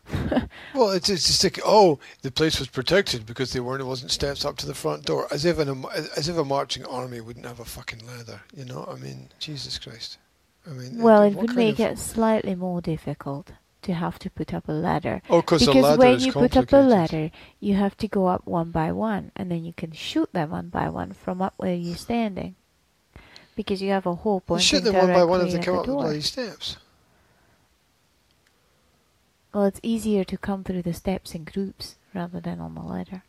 Well, it's, it's just like oh, the place was protected because there weren't. It wasn't steps up to the front door, as if an, as if a marching army wouldn't have a fucking ladder. You know, I mean, Jesus Christ. I mean, well it would make of- it slightly more difficult to have to put up a ladder Oh, because the because ladder when you put up a ladder you have to go up one by one and then you can shoot them one by one from up where you're standing because you have a hole You pointing shoot them one by one if they come the up the door. bloody steps. Well, it's easier to come through the steps in groups rather than on the ladder.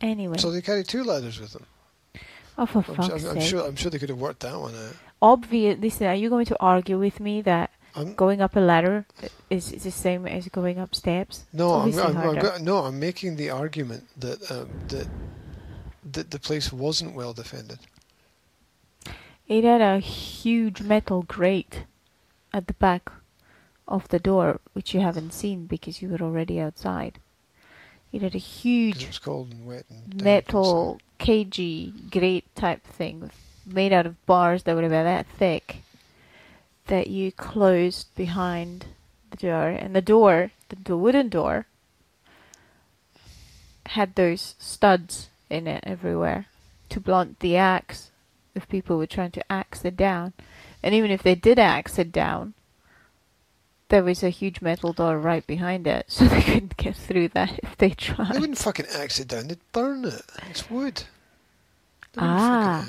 Anyway, So they carry two ladders with them. oh for I'm, fuck's su- I'm, I'm sake! sure. I'm sure they could have worked that one out. Obvious. Listen, are you going to argue with me that I'm, going up a ladder is, is the same as going up steps? no, I'm, I'm, I'm, no, I'm making the argument that um, that that the place wasn't well defended. It had a huge metal grate at the back of the door, which you haven't seen because you were already outside. It had a huge it was cold and wet and metal cagey grate type thing made out of bars that were about that thick that you closed behind the door. And the door the, the wooden door had those studs in it everywhere to blunt the axe if people were trying to axe it down and even if they did axe it down there was a huge metal door right behind it so they couldn't get through that if they tried They wouldn't fucking axe it down. They'd burn it. It's wood. They Ah.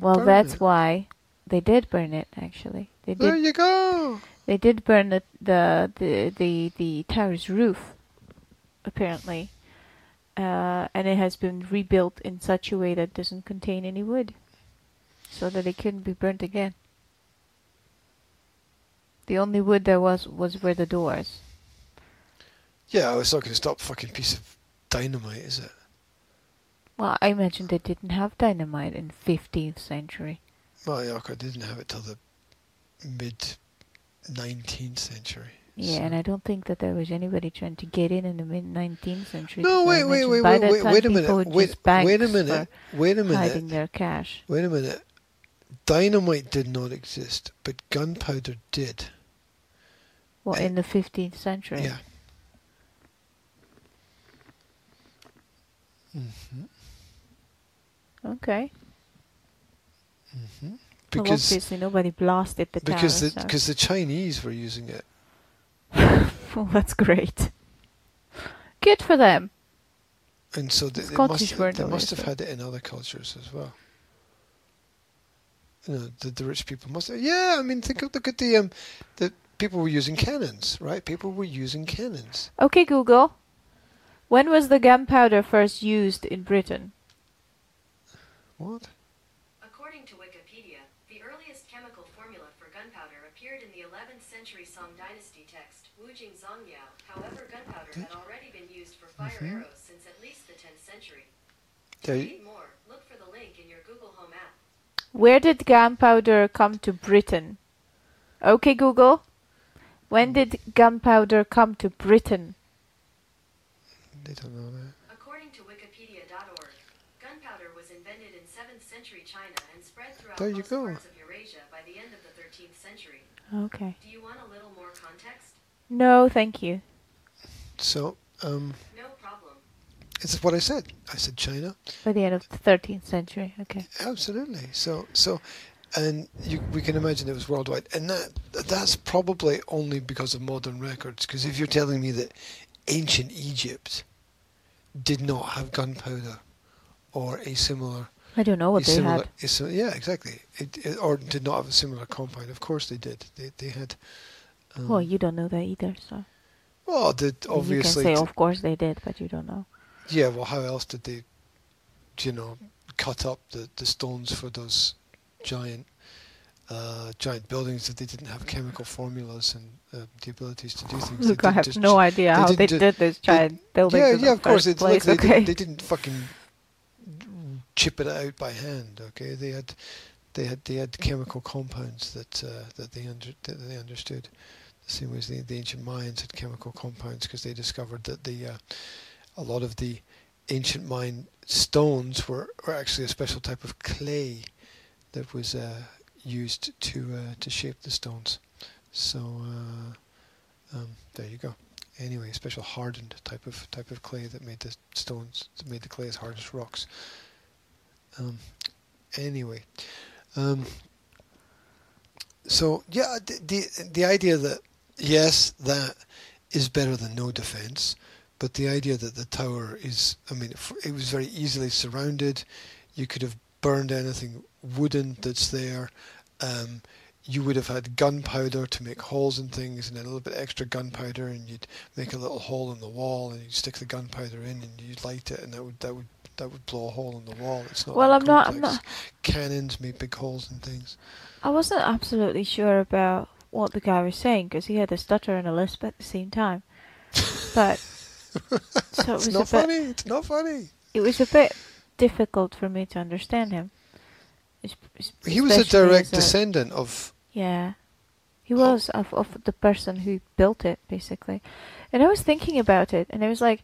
Well, that's it. why they did burn it. Actually, they There you go. They did burn the the the the, the tower's roof. Apparently, uh, and it has been rebuilt in such a way that doesn't contain any wood, so that it couldn't be burnt again. The only wood there was was where the doors. Yeah, it's not going to stop a fucking piece of dynamite, is it? Well, I imagine they didn't have dynamite in 15th century. Mallorca didn't have it till the mid 19th century. Yeah, so- and I don't think that there was anybody trying to get in in the mid 19th century. No, wait, wait, wait, wait, wait, wait a minute. Wait, wait a minute. Wait a hiding minute. their cash. Wait a minute. Dynamite did not exist, but gunpowder did. Well, in the 15th century. Yeah. hmm Okay. well, Because obviously nobody blasted the tower. because so- because the Chinese were using it. well, that's great. Good for them. And so they, they Scottish must, they must have had it in other cultures as well. You know, the, the rich people must have. Yeah, I mean, think of look at the um, the people were using cannons, right? People were using cannons. Okay, Google. When was the gunpowder first used in Britain? What? According to Wikipedia, the earliest chemical formula for gunpowder appeared in the 11th century Song dynasty text, Wu Wujing Zongyao. However, gunpowder had already been used for fire Mhm. arrows since at least the 10th century. To There you- read more, look for the link in your Google Home app. Where did gunpowder come to Britain? Okay, Google. When did gunpowder come to Britain? They don't know that. According to Wikipedia.org, gunpowder was invented in 7th century China and spread throughout There you most go. parts of Eurasia by the end of the 13th century. Okay. Do you want a little more context? No, thank you. So, um, No problem. It's what I said. I said China. By the end of the 13th century. Okay. Absolutely. So, so, and you, we can imagine it was worldwide, and that that's probably only because of modern records. Because if you're telling me that ancient Egypt did not have gunpowder or a similar, I don't know what they similar, had. yeah, exactly, it, it, or did not have a similar compound. Of course they did. They they had. Um, Well, you don't know that either, so well, the, you can say, t- of course they did, but you don't know. Yeah. Well, how else did they, you know, cut up the, the stones for those giant uh, giant buildings if they didn't have chemical formulas and uh, the abilities to do things? Look, They I have no idea they how they didn't did this giant building. Yeah, in yeah, the of course. first look, they, okay. didn't, they didn't fucking chip it out by hand. Okay, they had they had they had chemical compounds that uh, that they under, that they understood. The same way as the, the ancient Mayans had chemical compounds because they discovered that the uh, a lot of the ancient Mayan stones were, were actually a special type of clay that was uh, used to uh, to shape the stones. So uh, um, there you go. Anyway, a special hardened type of type of clay that made the stones that made the clay as hard as rocks. Um, anyway, um, so yeah, the, the the idea that yes, that is better than no defense, but the idea that the tower is, I mean, it, was very easily surrounded. You could have burned anything wooden that's there. Um, you would have had gunpowder to make holes in things, and then a little bit extra gunpowder, and you'd make a little hole in the wall, and you'd stick the gunpowder in, and you'd light it, and that would that would that would blow a hole in the wall. It's not. Well, I'm not- I'm not- Cannons make big holes in things. I wasn't absolutely sure about what the guy was saying because he had a stutter and a lisp at the same time. But so it it's was not a bit. funny. It's not funny. It was a bit difficult for me to understand him. Es- es- He was a direct a- descendant of. Yeah, he was of of the person who built it basically, and I was thinking about it, and I was like,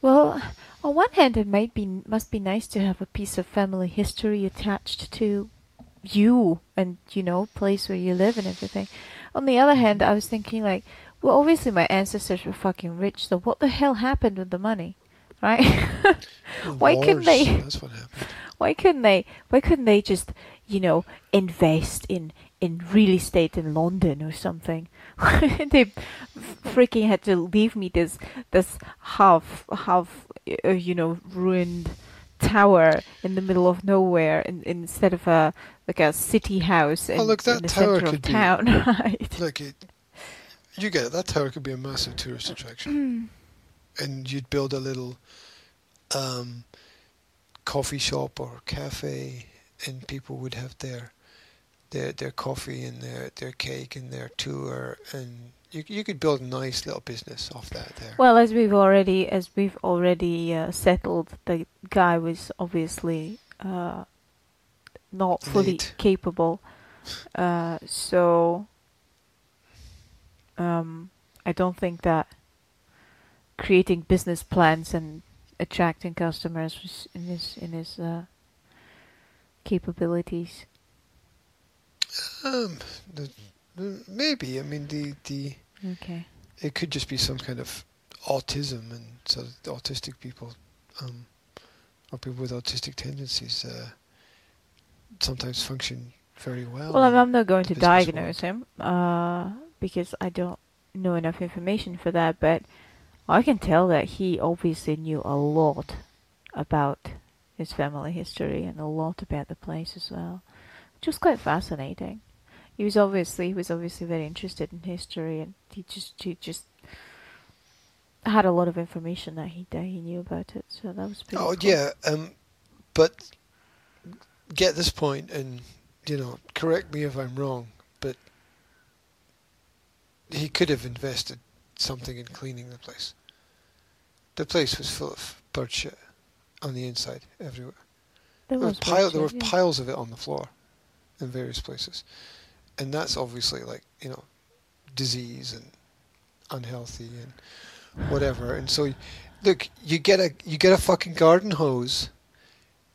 well, on one hand, it might be must be nice to have a piece of family history attached to you and you know place where you live and everything. On the other hand, I was thinking like, well, obviously my ancestors were fucking rich, so what the hell happened with the money, right? Why couldn't they- That's what happened. why couldn't they why couldn't they just you know invest in in real estate in london or something they freaking had to leave me this this half half uh, you know ruined tower in the middle of nowhere in, instead of a like a city house in, Oh, look, that in the tower center of could be- town right Look, it, you get it. That tower could be a massive tourist attraction, and you'd build a little um, coffee shop or cafe, and people would have their their their coffee and their their cake and their tour, and you you could build a nice little business off that there. Well, as we've already as we've already uh, settled, the guy was obviously uh, not fully Innate. capable. Uh, so um, I don't think that creating business plans and attracting customers was in his in his uh, capabilities. Um, the, the, maybe I mean the the Okay. it could just be some kind of autism, and so the autistic people um, or people with autistic tendencies uh, sometimes function very well. Well, I'm, I'm not going to business world. diagnose him uh, because I don't know enough information for that. But I can tell that he obviously knew a lot about his family history and a lot about the place as well, which was quite fascinating. He was obviously he was obviously very interested in history, and he just he just had a lot of information that he that he knew about it. So that was pretty. Oh cool. yeah, um, but get this point, and you know, correct me if I'm wrong, he could have invested something in cleaning the place. The place was full of bird shit on the inside, everywhere. There There, was pile, there were yeah. piles of it on the floor, in various places, and that's obviously like you know, disease and unhealthy and whatever. And so, look, you get a you get a fucking garden hose,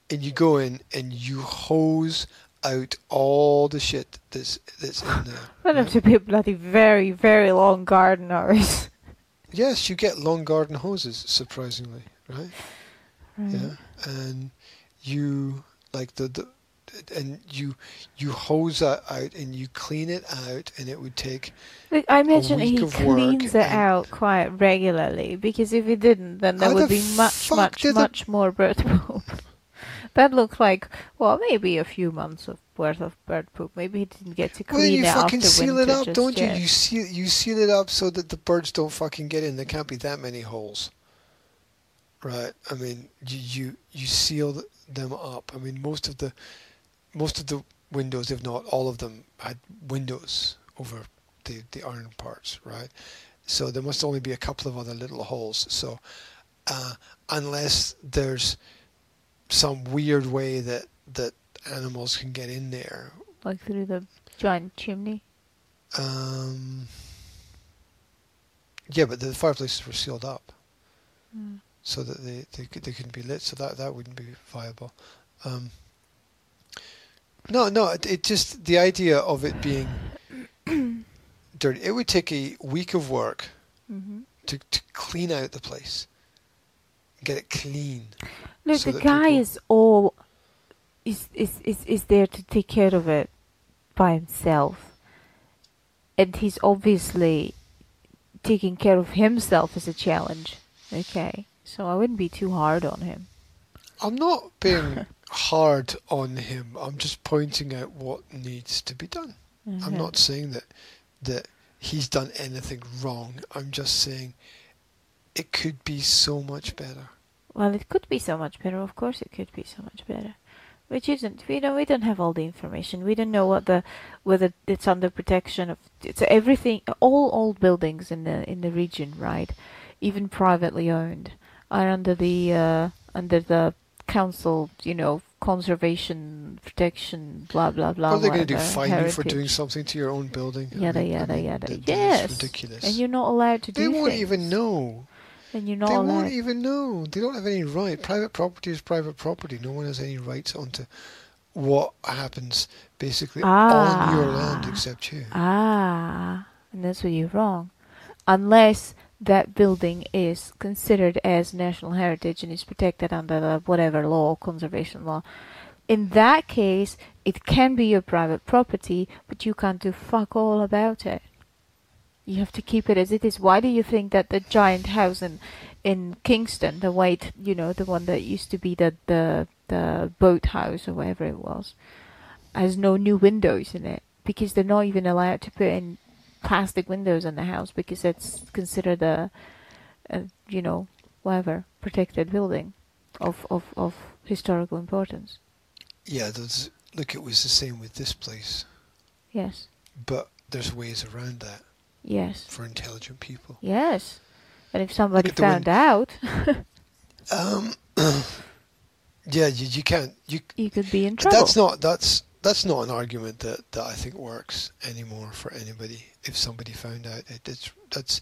and you go in and you hose out all the shit that's that's in there. That have to be a bloody very, very long garden hours. Yes, you get long garden hoses, surprisingly, right? Right. Yeah, and you like the, the and you you hose that out and you clean it out, and it would take Look, I imagine he cleans it out quite regularly because if he didn't, then there would the be much, much, much more poop. That looked like well, maybe a few months of worth of bird poop. Maybe he didn't get to clean Well, you it fucking after seal winter it up, don't you? yet. You seal you seal it up so that the birds don't fucking get in. There can't be that many holes, right? I mean, you you you seal them up. I mean, most of the most of the windows, if not all of them, had windows over the the iron parts, right? So there must only be a couple of other little holes. So uh, unless there's some weird way that that animals can get in there like through the giant chimney. Um, yeah, but the fireplaces were sealed up Mm. so that they they, could, they couldn't be lit, so that that wouldn't be viable. Um, no, no, it, it just the idea of it being dirty. It would take a week of work hmm to to clean out the place, get it clean. Look, so the guy is all is, is is is there to take care of it by himself, and he's obviously taking care of himself as a challenge. Okay, so I wouldn't be too hard on him. I'm not being hard on him. I'm just pointing out what needs to be done. I'm Mhm. not saying that that he's done anything wrong. I'm just saying it could be so much better. Well, it could be so much better. Of course, it could be so much better. Which isn't. We don't. We don't have all the information. We don't know what the whether it's under protection of. It's everything. All old buildings in the in the region, right? Even privately owned, are under the uh, under the council. You know, conservation, protection, blah blah blah. What are they going to do? Fine you for doing something to your own building? I Yada mean- I mean, yada. that- yes. Ridiculous. And you're not allowed to they do They won't things. even know. And you're not They allowed. won't even know. They don't have any right. Private property is private property. No one has any rights onto what happens basically on your land Ah. except you. Ah, and that's where you're wrong. Unless that building is considered as national heritage and is protected under the whatever law, conservation law. In that case, it can be your private property, but you can't do fuck all about it. You have to keep it as it is. Why do you think that the giant house in in Kingston, the white, you know, the one that used to be the the the boat house or whatever it was, has no new windows in it because they're not even allowed to put in plastic windows in the house because it's considered a, a you know, whatever protected building of of of historical importance. Yeah, look, it was the same with this place, Yes, but there's ways around that yes, for intelligent people. yes. And if somebody found out, Um, yeah, you, you can't. You you could be in trouble. that's not that's that's not an argument that, that I think works anymore for anybody. If somebody found out it, it's that's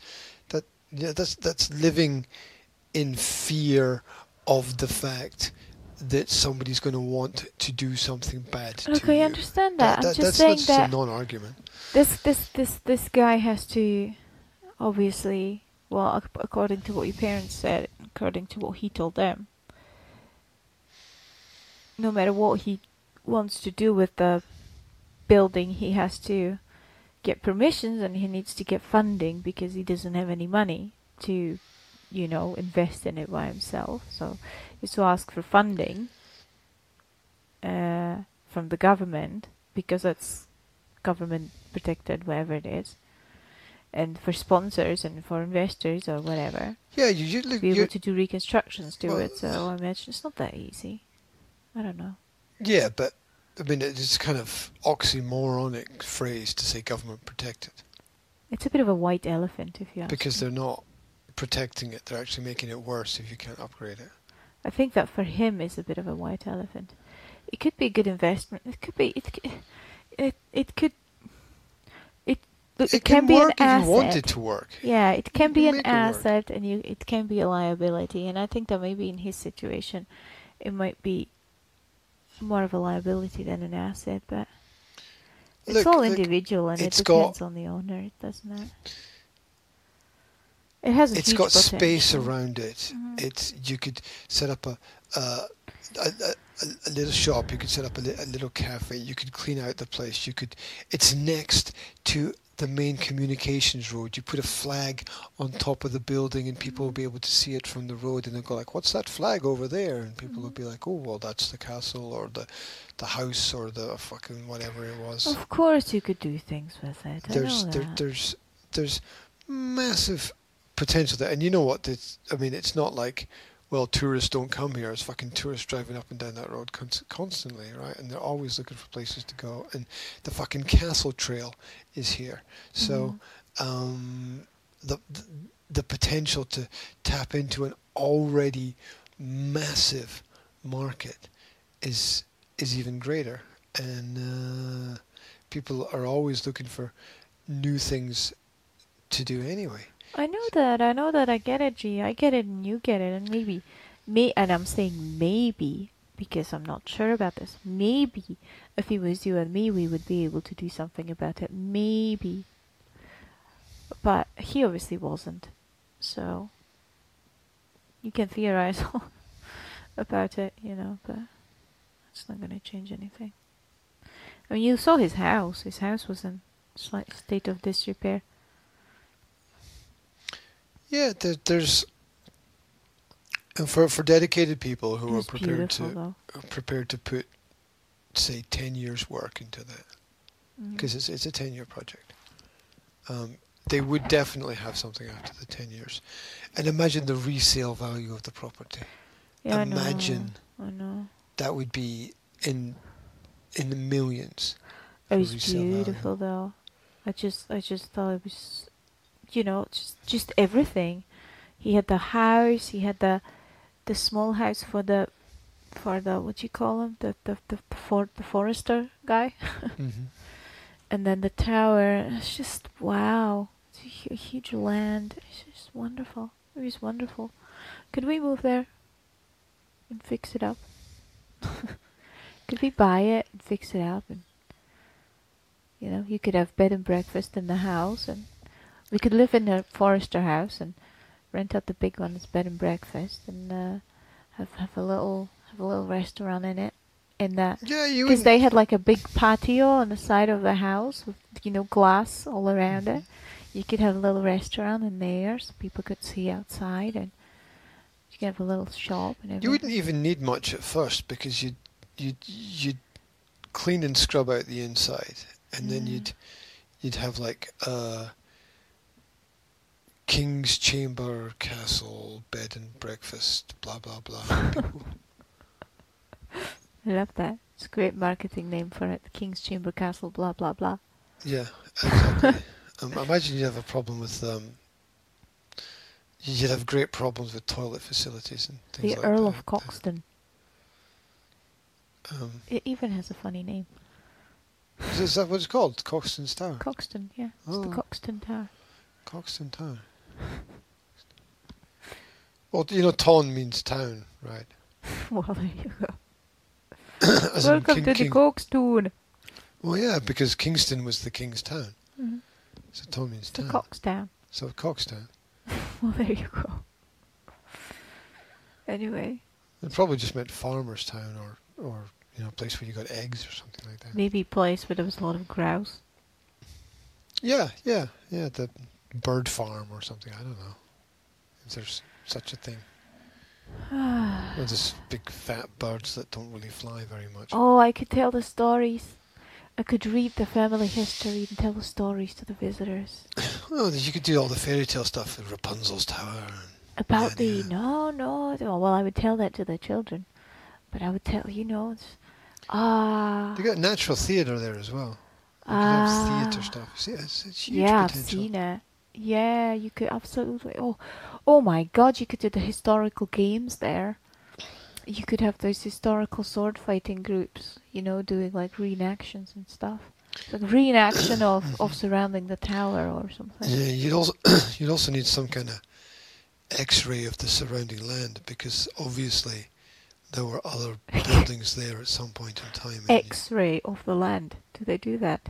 that yeah that's that's living in fear of the fact that somebody's going to want to do something bad to Okay, you. I understand that. I'm just that's, saying that's that a non-argument. this this this this guy has to obviously well ac- according to what your parents said according to what he told them no matter what he wants to do with the building, he has to get permissions and he needs to get funding because he doesn't have any money to, you know, invest in it by himself. So has to ask for funding uh, from the government because that's government protected, wherever it is, and for sponsors and for investors or whatever Yeah, you, look, be able to do reconstructions to Well, it. So I imagine it's not that easy. I don't know. yeah, but I mean, it's kind of oxymoronic phrase to say government protected It's a bit of a white elephant, if you ask because me. they're not protecting it; they're actually making it worse if you can't upgrade it. I think that for him is a bit of a white elephant. It could be a good investment. It could be. It. It. It could. It. It, It can, be work an if asset. you want it to work. Yeah, it can be an make it work. asset, and you. It can be a liability, and I think that maybe in his situation, it might be more of a liability than an asset. But it's Look, all individual, and it it's got- depends on the owner, doesn't it? It has a It's got space around it. Mhm. It's you could set up a uh, a, a, a- little shop. You could set up a, li- a little cafe. You could clean out the place. You could. It's next to the main communications road. You put a flag on top of the building, and people will be able to see it from the road, and they'll go like, "What's that flag over there?" And people will be like, "Oh, well, that's the castle or the the house or the fucking whatever it was." Of course, you could do things with it. I there's there, there's there's massive potential there, and you know what? It's, I mean, it's not like well, tourists don't come here. It's fucking tourists driving up and down that road con- constantly, right? And they're always looking for places to go. And the fucking castle trail is here, so um, the, the the potential to tap into an already massive market is is even greater, and uh, people are always looking for new things to do anyway. I know that. I know that. I get it, G. I get it, and you get it, and maybe, may, and I'm saying maybe because I'm not sure about this. Maybe if it was you and me, we would be able to do something about it. Maybe, but he obviously wasn't. So you can theorize about it, you know, but it's not going to change anything. I mean, you saw his house. His house was in slight state of disrepair. Yeah, there, there's and for for dedicated people who are prepared to though. are prepared to put say ten years work into that because it's it's a ten year project. Um, they would definitely have something after the ten years, and imagine the resale value of the property. Yeah, imagine I know. I know. that would be in in the millions. It was resale value. beautiful though. I just I just thought it was you know, just just everything. He had the house, he had the the small house for the for the what you call him? The the the, the, for, the forester guy. hmm And then the tower. It's just wow. It's a hu- huge land. It's just wonderful. It was wonderful. Could we move there and fix it up? could we buy it and fix it up and you know, you could have bed and breakfast in the house and we could live in a forester house and rent out the big one as bed and breakfast and uh, have have a little have a little restaurant in it in that Yeah, you because they had like a big patio on the side of the house with you know glass all around it. You could have a little restaurant in there so people could see outside, and you could have a little shop and everything. You wouldn't even need much at first because you'd you'd you'd clean and scrub out the inside, and then you'd you'd have like uh, king's chamber, castle, bed and breakfast, blah blah blah. I love that. It's a great marketing name for it. King's Chamber Castle, blah blah blah. yeah, exactly. um, imagine you'd have a problem with um. You'd have great problems with toilet facilities and things The like Earl that. of Coxton. Um, It even has a funny name. is, that what it's called? Coxton's Tower. Coxton, yeah. It's the Oh. Coxton Tower. Coxton Town. Well, you know, ton means town, right? well, there you go. Welcome King- to the King- Coxton. Well, yeah, because Kingston was the king's town, Mhm. so ton means It's the town. So Coxtown. Well, there you go. Anyway, It probably just meant farmer's town or or you know, a place where you got eggs or something like that. Maybe a place where there was a lot of grouse. Yeah, yeah, yeah. The bird farm or something. I don't know if there's such a thing. Or just big fat birds that don't really fly very much. oh, I could tell the stories. I could read the family history and tell the stories to the visitors Well, you could do all the fairy tale stuff, the Rapunzel's tower. And, about the no, no. oh, Well, I would tell that to the children, but I would tell you know, it's, ah, you got natural theatre there as well. You ah, have theatre stuff. See, it's, it's huge yeah, I've seen it. Yeah, you could absolutely. Oh, oh my God! You could do the historical games there. You could have those historical sword fighting groups. You know, doing like reenactions and stuff. Like reenaction of of surrounding the tower or something. Yeah, you'd also you'd also need some kind of X-ray of the surrounding land because obviously there were other buildings there at some point in time. X-ray of the land. Do they do that?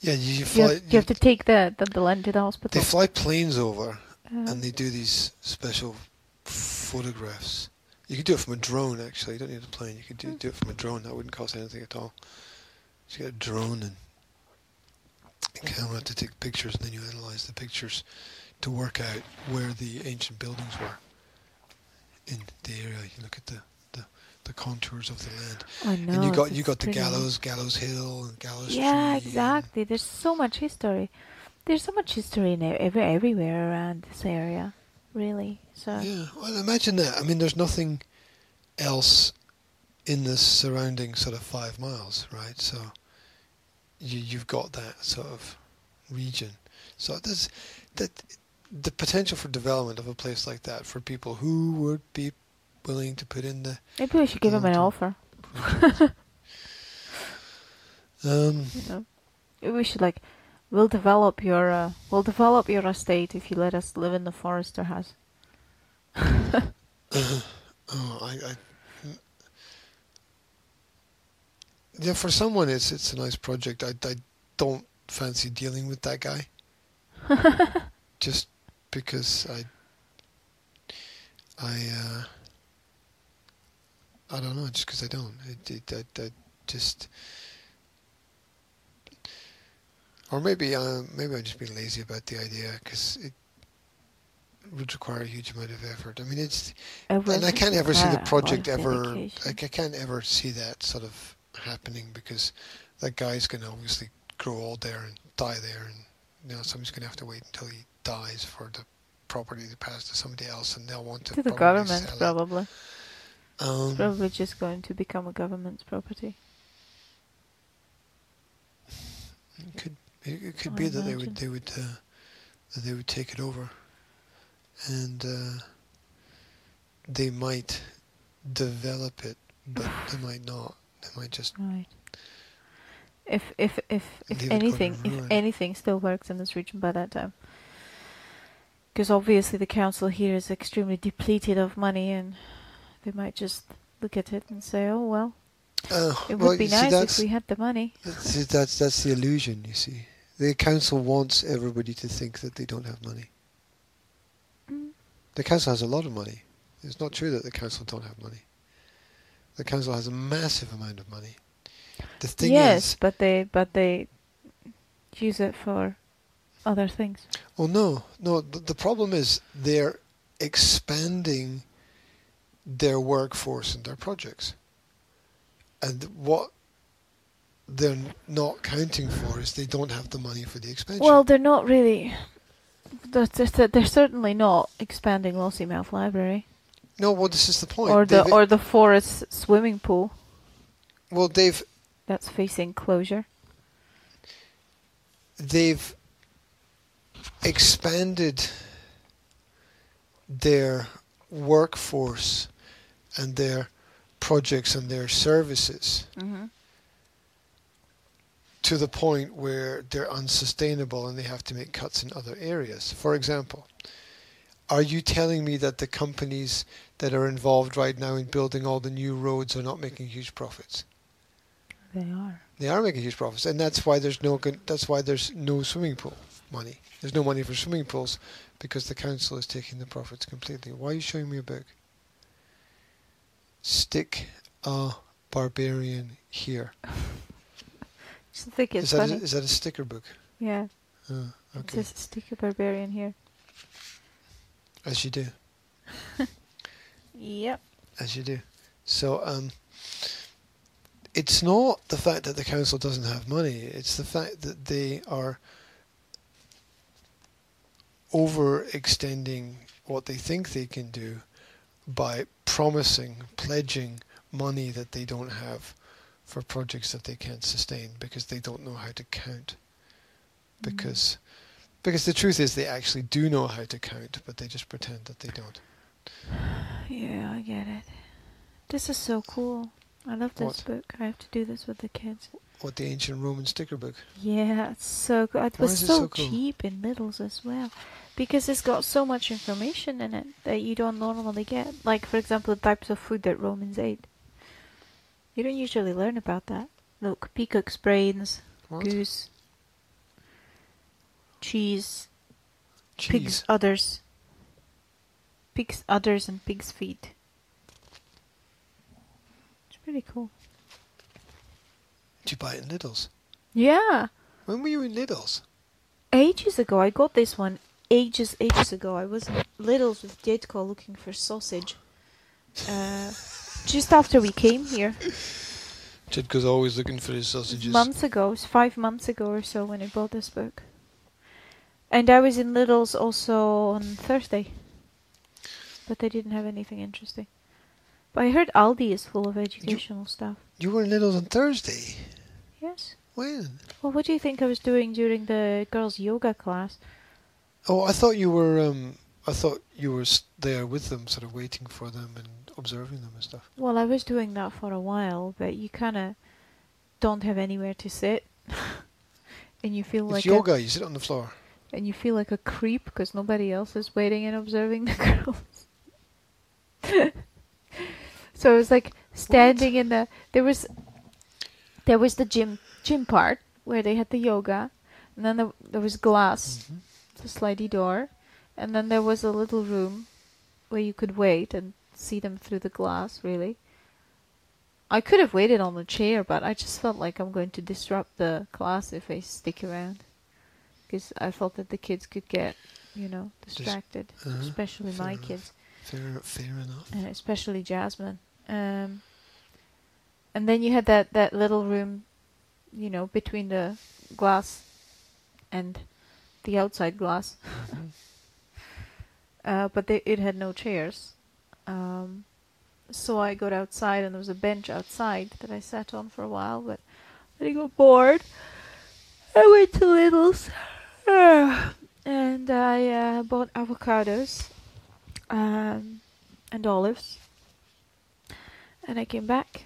Yeah, you, you You have, you have to take the, the land to the hospital. they fly planes over Uh, and they do these special photographs. You could do it from a drone, actually. You don't need a plane. You could do, do it from a drone. That wouldn't cost anything at all. So you get a drone and a camera to take pictures, and then you analyze the pictures to work out where the ancient buildings were in the area. You look at the, the, contours of the land, I know. and you got you got the gallows, gallows hill, and gallows Yeah, tree. exactly. There's so much history. There's so much history in every everywhere around this area, really. So Yeah, well, imagine that. I mean, there's nothing else in the surrounding sort of five miles, right? So you you've got that sort of region. So there's that the potential for development of a place like that for people who would be willing to put in the. maybe we should give him an offer. Um, You know, Maybe we should like, we'll develop your uh, we'll develop your estate if you let us live in the forester house. oh, I, I. Yeah, for someone, it's it's a nice project. I, I don't fancy dealing with that guy. just because I I uh, I don't know just because I don't it, it, I, I just or maybe uh, maybe I'm just being lazy about the idea because it would require a huge amount of effort. I mean it's It and I can't ever see the require a lot project ever like I can't ever see that sort of happening because that guy's going to obviously grow old there and die there and you know somebody's going to have to wait until he dies for the property to pass to somebody else and they'll want to to the government, probably. Um, Probably just going to become a government's property. It could it, it could I be that they would they would uh, that they would take it over, and uh, they might develop it, but they might not. They might just Right. If if if if Leave it going anything if anything still works in this region by that time, because obviously the council here is extremely depleted of money, and they might just look at it and say, "Oh well, uh, it well, would be you see, nice if we had the money." that's that's that's the illusion. You see, the council wants everybody to think that they don't have money. Mm. The council has a lot of money. It's not true that the council don't have money. The council has a massive amount of money. The thing yes, is, but they but they use it for other things. Well, no, no. The, the problem is they're expanding their workforce and their projects, and what they're not counting for is they don't have the money for the expansion. Well, they're not really. They're, they're, they're certainly not expanding Lossiemouth Library no, well, this is the point. or the They've- or the forest swimming pool well, they've that's facing closure. they've expanded their workforce and their projects and their services Mm-hmm. to the point where they're unsustainable and they have to make cuts in other areas. For example, are you telling me that the companies that are involved right now in building all the new roads are not making huge profits? They are. They are making huge profits, and that's why there's no good, that's why there's no swimming pool money. There's no money for swimming pools because the council is taking the profits completely. Why are you showing me a book? Stick a barbarian here. Just think it's Is that, a, is that a sticker book? yeah, Oh, it okay. says sticker barbarian here. As you do. Yep. As you do. So, um, it's not the fact that the council doesn't have money, it's the fact that they are overextending what they think they can do by promising, pledging money that they don't have for projects that they can't sustain because they don't know how to count. Because because the truth is they actually do know how to count, but they just pretend that they don't. Yeah, I get it. This is so cool. I love this What? book. I have to do this with the kids. What the ancient Roman sticker book. Yeah, it's so good. It Why was so, so cool? cheap in Lidl's as well. Because it's got so much information in it that you don't normally get. Like, for example, the types of food that Romans ate. You don't usually learn about that. Look, peacock's brains, What? goose, cheese, Cheese. pig's udders, pig's udders and pig's feet. It's pretty cool. Did you buy it in Lidl's? Yeah, When were you in Lidl's? ages ago. I got this one ages, ages ago. I was in Lidl's with Jadko looking for sausage. Uh, just after we came here, Jidko's always looking for his sausages. months ago, it was five months ago or so when I bought this book. And I was in Lidl's also on Thursday, but they didn't have anything interesting. But I heard Aldi is full of educational stuff. You were in Lidl's on Thursday. Yes. When? Well, what do you think I was doing during the girls' yoga class? Oh, I thought you were. Um, I thought you were there with them, sort of waiting for them and observing them and stuff. Well, I was doing that for a while, but you kind of don't have anywhere to sit, and you feel it's like yoga. You sit on the floor. and you feel like a creep because nobody else is waiting and observing the girls. so I was like standing in the there was there was the gym gym part where they had the yoga, and then there, there was glass Mhm. the slidey door, and then there was a little room where you could wait and see them through the glass, really. I could have waited on the chair, but I just felt like I'm going to disrupt the class if I stick around. Because I thought that the kids could get, you know, distracted, uh-huh, especially fair my enough. kids, Fair, fair enough. and especially Jasmine. Um, and then you had that, that little room, you know, between the glass and the outside glass. Mhm. uh, but they, it had no chairs. Um, so I got outside, and there was a bench outside that I sat on for a while. But I got bored. I went to Lidl's, and I uh, bought avocados um, and olives. And I came back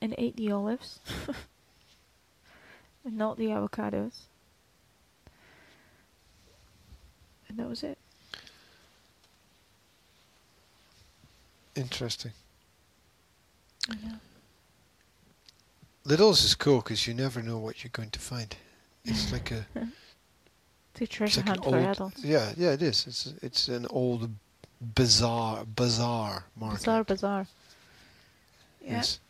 and ate the olives, and not the avocados. And that was it. Interesting. Know. Lidl's is cool because you never know what you're going to find. It's like a It's a treasure like hunt for old adults. yeah yeah it is. It's it's an old bizarre, bizarre market. Bazaar, bazaar. Yeah, Yes,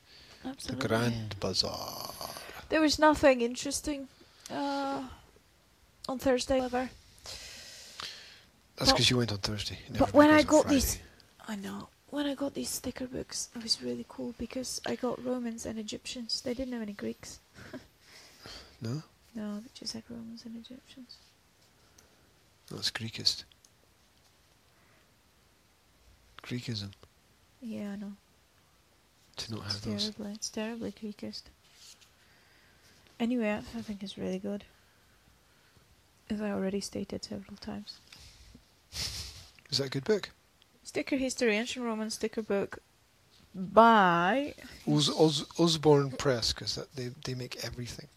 the absolutely. Grand Bazaar. There was nothing interesting uh, on Thursday, however. That's because you went on Thursday. But when I got Friday. these- I know. When I got these sticker books, it was really cool because I got Romans and Egyptians. They didn't have any Greeks. no, No, they just had Romans and Egyptians. that's Greekist. Greekism Yeah, I know. To not It's have those. terribly, it's terribly Greekist. Anyway, I think it's really good. As I already stated several times. Is that a good book? Sticker History, Ancient Roman Sticker Book by. Os, Os, Osborne Press because they they make everything.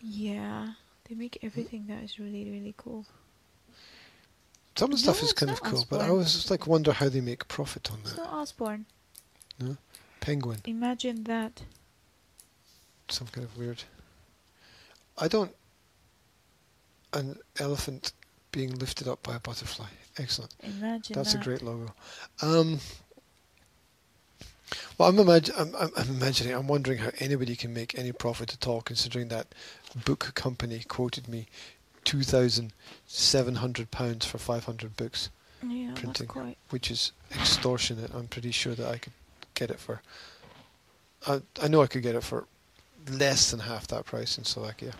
Yeah, they make everything that is really, really cool. Some of the stuff No, is kind of cool, but I always just like wonder how they make profit on It's that. not Osborne. Penguin, Imagine that. some kind of weird. I don't. An elephant being lifted up by a butterfly. Excellent. Imagine That's that. a great logo. Um, Well, I'm, imag- I'm, I'm, I'm imagining, I'm wondering how anybody can make any profit at all, considering that book company quoted me two thousand seven hundred pounds for five hundred books, Yeah, Printing. that's quite. which is extortionate. I'm pretty sure that I could get it for. I I know I could get it for less than half that price in Slovakia,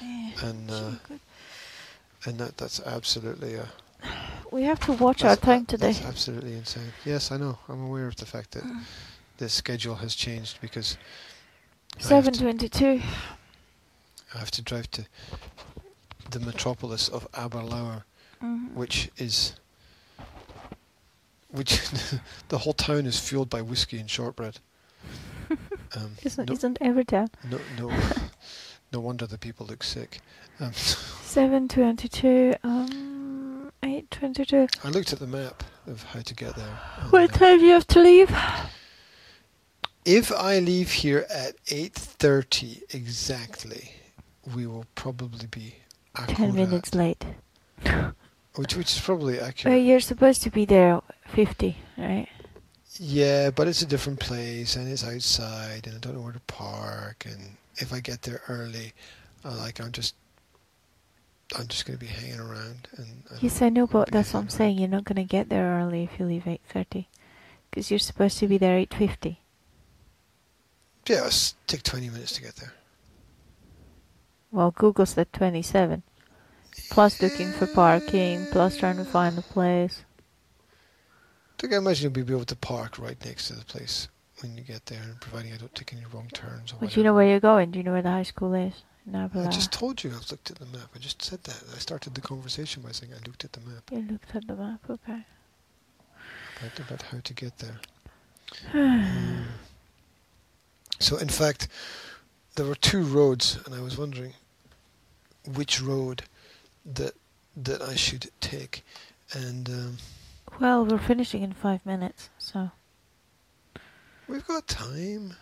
Yeah, and uh, and that that's absolutely uh, we have to watch our time today. That's absolutely insane. Yes, I know. I'm aware of the fact that the schedule has changed because Seven twenty-two. I have to drive to the metropolis of Aberlour, Mm-hmm. which is which the whole town is fueled by whiskey and shortbread. Um, Isn't no, isn't Evertown? no, no, no wonder the people look sick. Um, Seven twenty-two. Um, eight twenty-two. I looked at the map of how to get there. What uh, time do you have to leave? if I leave here at eight thirty exactly, we will probably be Ten minutes late. which which is probably Well, accurate. you're supposed to be there fifty, right? Yeah, but it's a different place and it's outside and I don't know where to park and if I get there early, uh, like I'm just I'm just going to be hanging around and, and Yes, I know, but that's what I'm hanging saying. You're not gonna get there early if you leave eight thirty, because you're supposed to be there eight fifty. Yeah, it'll take 20 minutes to get there. Well, Google said twenty-seven. Plus looking for parking, plus trying to find the place. I can imagine you'll be able to park right next to the place when you get there, and providing I don't take any wrong turns or But do you know where you're going? Do you know where the high school is? In I just told you I've looked at the map. I just said that. I started the conversation by saying I looked at the map You looked at the map, okay. about, about how to get there. Mm. So, in fact, there were two roads, and I was wondering which road that that I should take. And um, Well, we're finishing in five minutes, so we've got time.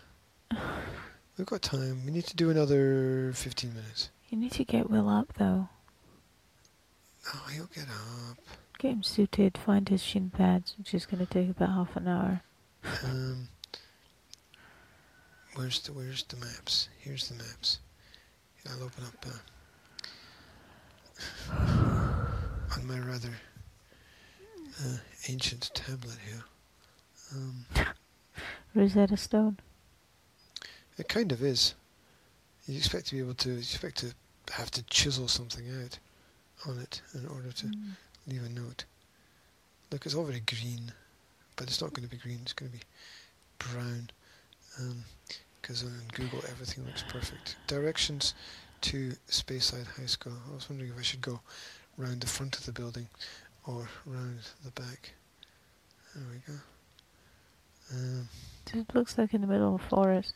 We've got time. We need to do another 15 minutes. you need to get Will up though. Oh, he'll get up. Get him suited, find his shin pads, which is going to take about half an hour. Um, where's the Where's the maps? Here's the maps. I'll open up uh, on my rather uh, ancient tablet here. Um, Rosetta Stone. it kind of is. You expect to be able to. You expect to have to chisel something out on it in order to Mm. leave a note. Look, it's all very green, but it's not going to be green. It's going to be brown, because on Google everything looks perfect. Directions to Speyside High School. I was wondering if I should go round the front of the building or round the back. There we go. Um, It looks like in the middle of a forest.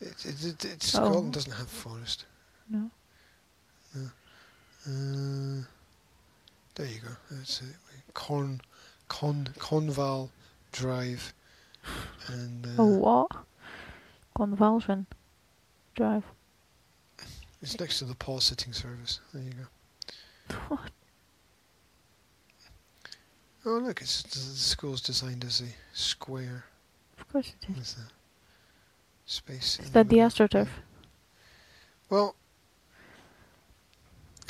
it, it, it, it's Oh. Scotland doesn't have forest. No? Uh, there you go. That's it. Corn, Con, Conval Drive, and uh, oh, what? Convulsion. Drive. it's next to the Paul sitting service. There you go. What? Oh look, it's the the school's designed as a square Of course it is. space. Is that the middle. AstroTurf? Well,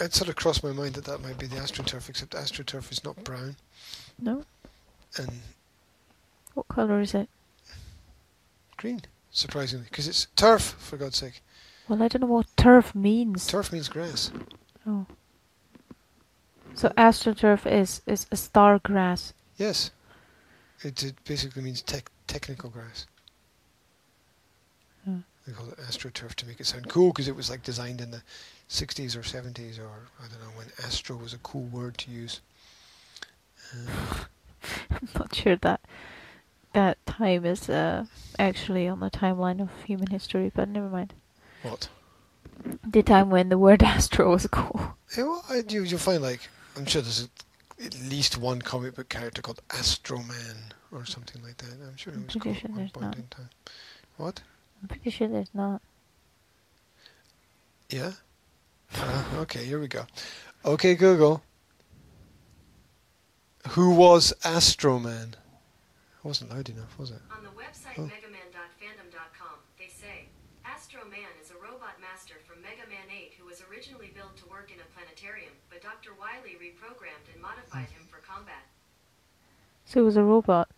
it sort of crossed my mind that that might be the AstroTurf, except AstroTurf is not brown, No? and What colour is it? green, surprisingly, because it's turf, for God's sake. Well, I don't know what turf means. Turf means grass. Oh. So AstroTurf is, is a star grass. Yes. It, it basically means tech, technical grass. Hmm. They call it AstroTurf to make it sound cool because it was like designed in the 60s or 70s or I don't know when astro was a cool word to use. Uh, I'm not sure that that time is uh, actually on the timeline of human history, but never mind. what? The time when the word astro was cool. Yeah, well, I, you, you'll find like, I'm sure there's a, at least one comic book character called Astro Man or something like that. I'm sure it I'm was pretty cool sure at one point not. in time. What? I'm pretty sure there's not. Yeah? Uh, okay, here we go. Okay, Google. Who was Astro Man? I wasn't loud enough, was it? On the website Oh. megaman.fandom.com, they say Astro Man is a robot master from Mega Man 8 who was originally built to work in a planetarium, but Dr. Wily reprogrammed and modified him for combat. So it was a robot.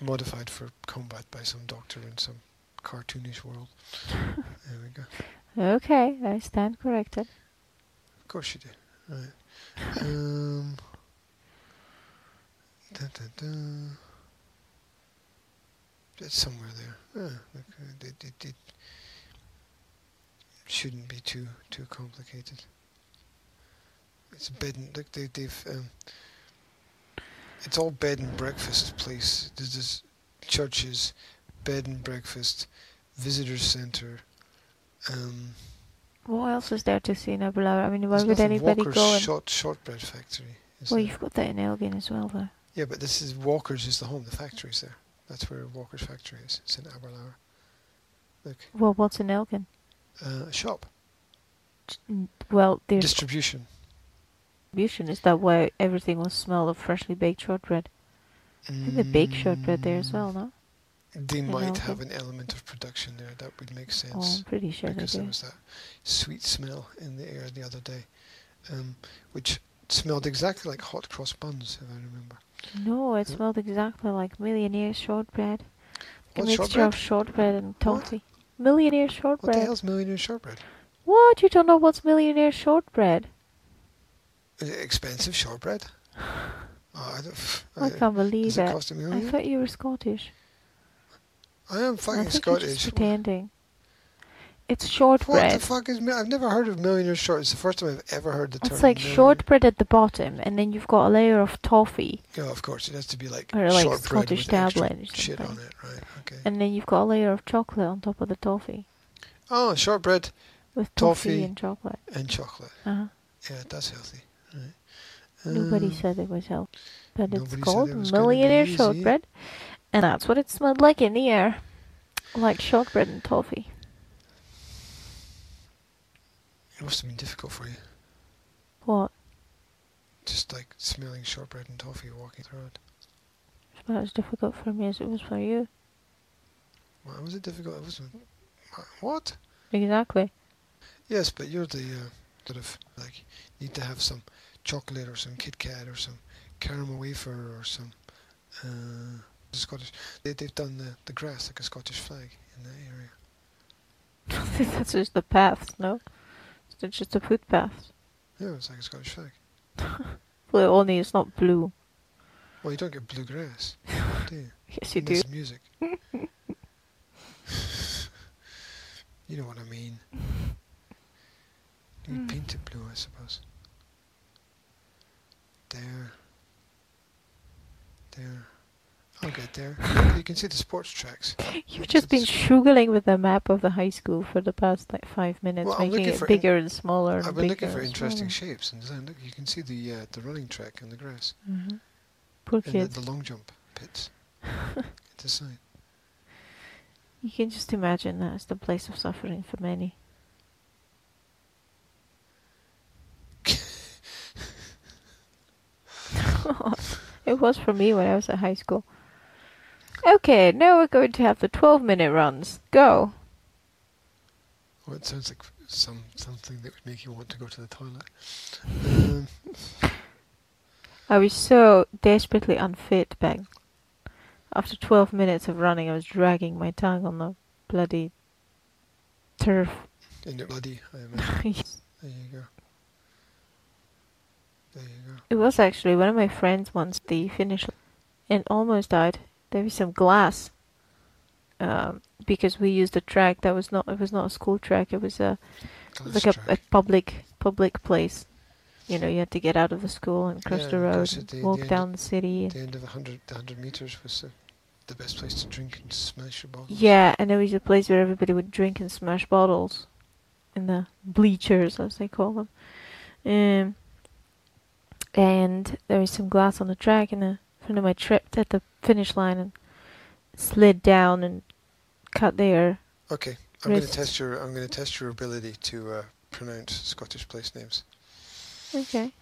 Modified for combat by some doctor in some cartoonish world. there we go. Okay, I stand corrected. Of course you do. Right. Um. Da, da, da. It's somewhere there. Ah, look, it, it, it shouldn't be too too complicated. It's bed and look they they've um, it's all bed and breakfast place. There's this churches, bed and breakfast, visitor centre. Um, What else is there to see in Abelara? I mean, why there's would anybody Walker's go short, shortbread factory. Well, you've got that in Elgin as well, though. Yeah, but this is Walker's is the home. The factory's there. That's where Walker's factory is. It's in Aberlour. Look, Well, what's in Elgin? Uh, a shop, Mm, Well, there's distribution. distribution. Is that why everything will smell of freshly baked shortbread? I think they bake shortbread there as well, no? They in might have an element of production there. That would make Oh, sense I'm pretty sure because there was that sweet smell in the air the other day, um, which smelled exactly like hot cross buns, if I remember. No, it Huh? smelled exactly like Millionaire shortbread. A mixture shortbread? of shortbread and toffee. Millionaire shortbread. What the hell's millionaire shortbread? What? You don't know what's millionaire shortbread? Expensive shortbread? Oh, I, I can't believe it it. I thought you were Scottish. I am I fucking you're Scottish. just pretending. It's shortbread. What the fuck is? I've never heard of millionaire short. It's the first time I've ever heard the term. It's like millionaire. shortbread at the bottom, and then you've got a layer of toffee, Yeah, of course it has to be like Or like shortbread Scottish tablet shit on it, right? Okay. and then you've got a layer of chocolate on top of the toffee oh, shortbread with toffee, Toffee. and chocolate. and chocolate. Uh-huh. Yeah, that's healthy. Right. Nobody Um, said it was healthy, but it's called it was gonna be millionaire shortbread, and that's what it smelled like in the air, like shortbread and toffee. It must have been difficult for you, What? just like smelling shortbread and toffee walking through it. It's about as difficult for me as it was for you. Why was it difficult? It wasn't. What? Exactly. Yes, but you're the uh, sort of like need to have some chocolate or some Kit Kat or some caramel wafer or some uh, Scottish. They, they've done the, the grass like a Scottish flag in that area. that's just the paths, no? It's just the footpaths. Yeah, it's like a Scottish flag. Well, only it's not blue. Well, you don't get bluegrass, do you? Yes, you do. Unless music. you know what I mean. You Hmm. paint it blue, I suppose. There. There. I'll get there. You can see the sports tracks. You've just been shuggling with the map of the high school for the past like five minutes, Well, making it bigger and smaller. I've been looking for interesting smaller. shapes and design. Look, you can see the uh, the running track and the grass Mhm. Poor and the, kids. the long jump pits. it's a sign. You can just imagine that as the place of suffering for many. it was for me when I was at high school. Okay, now we're going to have the 12 minute runs. Go! Well, it sounds like some something that would make you want to go to the toilet. Um, I was so desperately unfit back. After 12 minutes of running, I was dragging my tongue on the bloody turf. in your bloody, I imagine. it There you go. There you go. It was actually one of my friends once the finish and almost died. There was some glass. Um, because we used a track that was not it was not a school track, it was a like a, a public public place. You know, you had to get out of the school and cross Yeah, the road, and the- walk the down the city. The end of 100, the 100 meters was uh, the best place to drink and smash your bottles. Yeah, and it was a place where everybody would drink and smash bottles in the bleachers, as they call them. Um, and there was some glass on the track, and a friend of mine tripped at the finish line and slid down and cut their. Okay, I'm going to test your. I'm going to test your ability to uh, pronounce Scottish place names. Okay.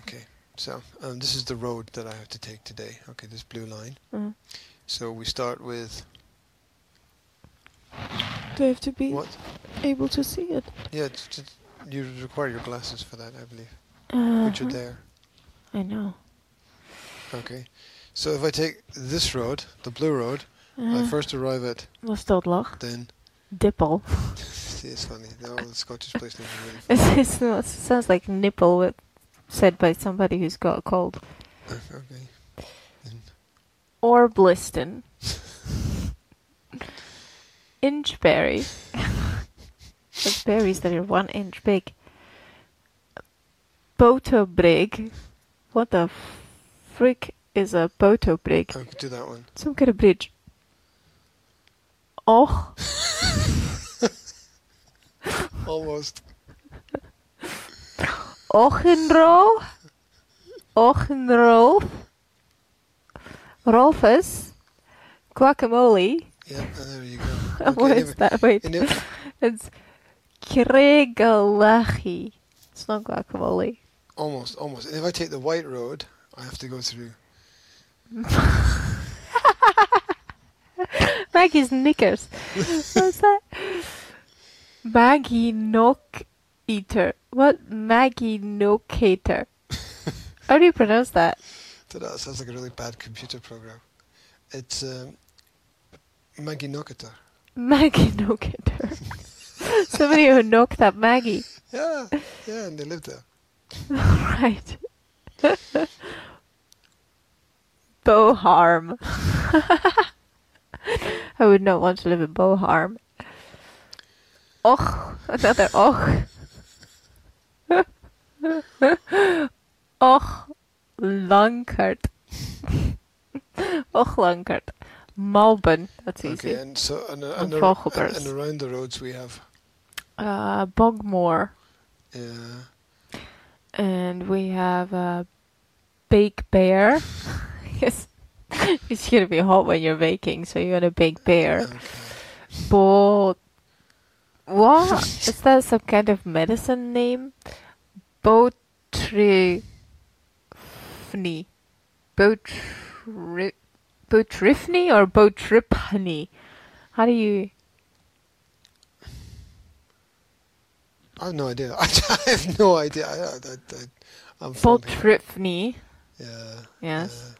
Okay, So um, this is the road that I have to take today. Okay, this blue line. Mm. So we start with Do I have to be what? able to see it? Yeah, you require your glasses for that, I believe, Uh, which are there. I know. Okay. So if I take this road, the blue road, I Uh, first arrive at dat lach? then. Dipple. See, it's funny. No, the Scottish place names are really. It's- it's- it sounds like nipple with, said by somebody who's got a cold. Okay. Then Or Bliston. Inchberry. That's berries that are one inch big. Botobrig. What the frick is a botobrig? I could do that one. Some kind of bridge. Oh, Almost. Ochenro. Ochenro. Rolfus. Guacamole. Yeah, there you go. what Okay, is that? Wait. It's Craigellachie. It's not guacamole. almost, almost. And if I take the white road, I have to go through. Maggie's knickers. What's that? Maggie Nook Eater. What? Maggie Nocator. How do you pronounce that? That sounds like a really bad computer program. It's um, Maggie Nokata. Maggie Nocator. Somebody who knocked up Maggie. Yeah, yeah, and they lived there. right. Boharm. I would not want to live in Boharm. Och, another och. och, Lankert. och, Lankert. Malben, that's easy. Okay, and so and, uh, And and, ar- and, and around the roads we have Uh, Bogmore. uh, And we have a bake bear. Yes. It's gonna be hot when you're baking, so you're gonna bake bear. okay. Bo what? Is that some kind of medicine name? Botrifni. Botri Botrifni or Botripni? How do you I have no idea. I have no idea. I, I, I, I'm. Botrifni? Yeah. Yes. uh,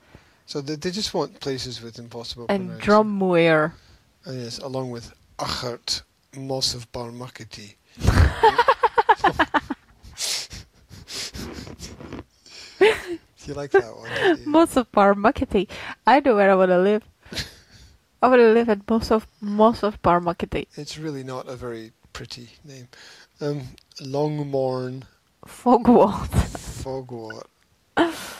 so they, they just want places with impossible And. Drumweir. And yes, along with Achart Moss of Barmakety. you like that one? Moss of Barmakety. I know where I want to live. I want to live at Moss of Moss of Barmakety. It's really not a very pretty name. Um, Longmorn Fogwart. Fogwart.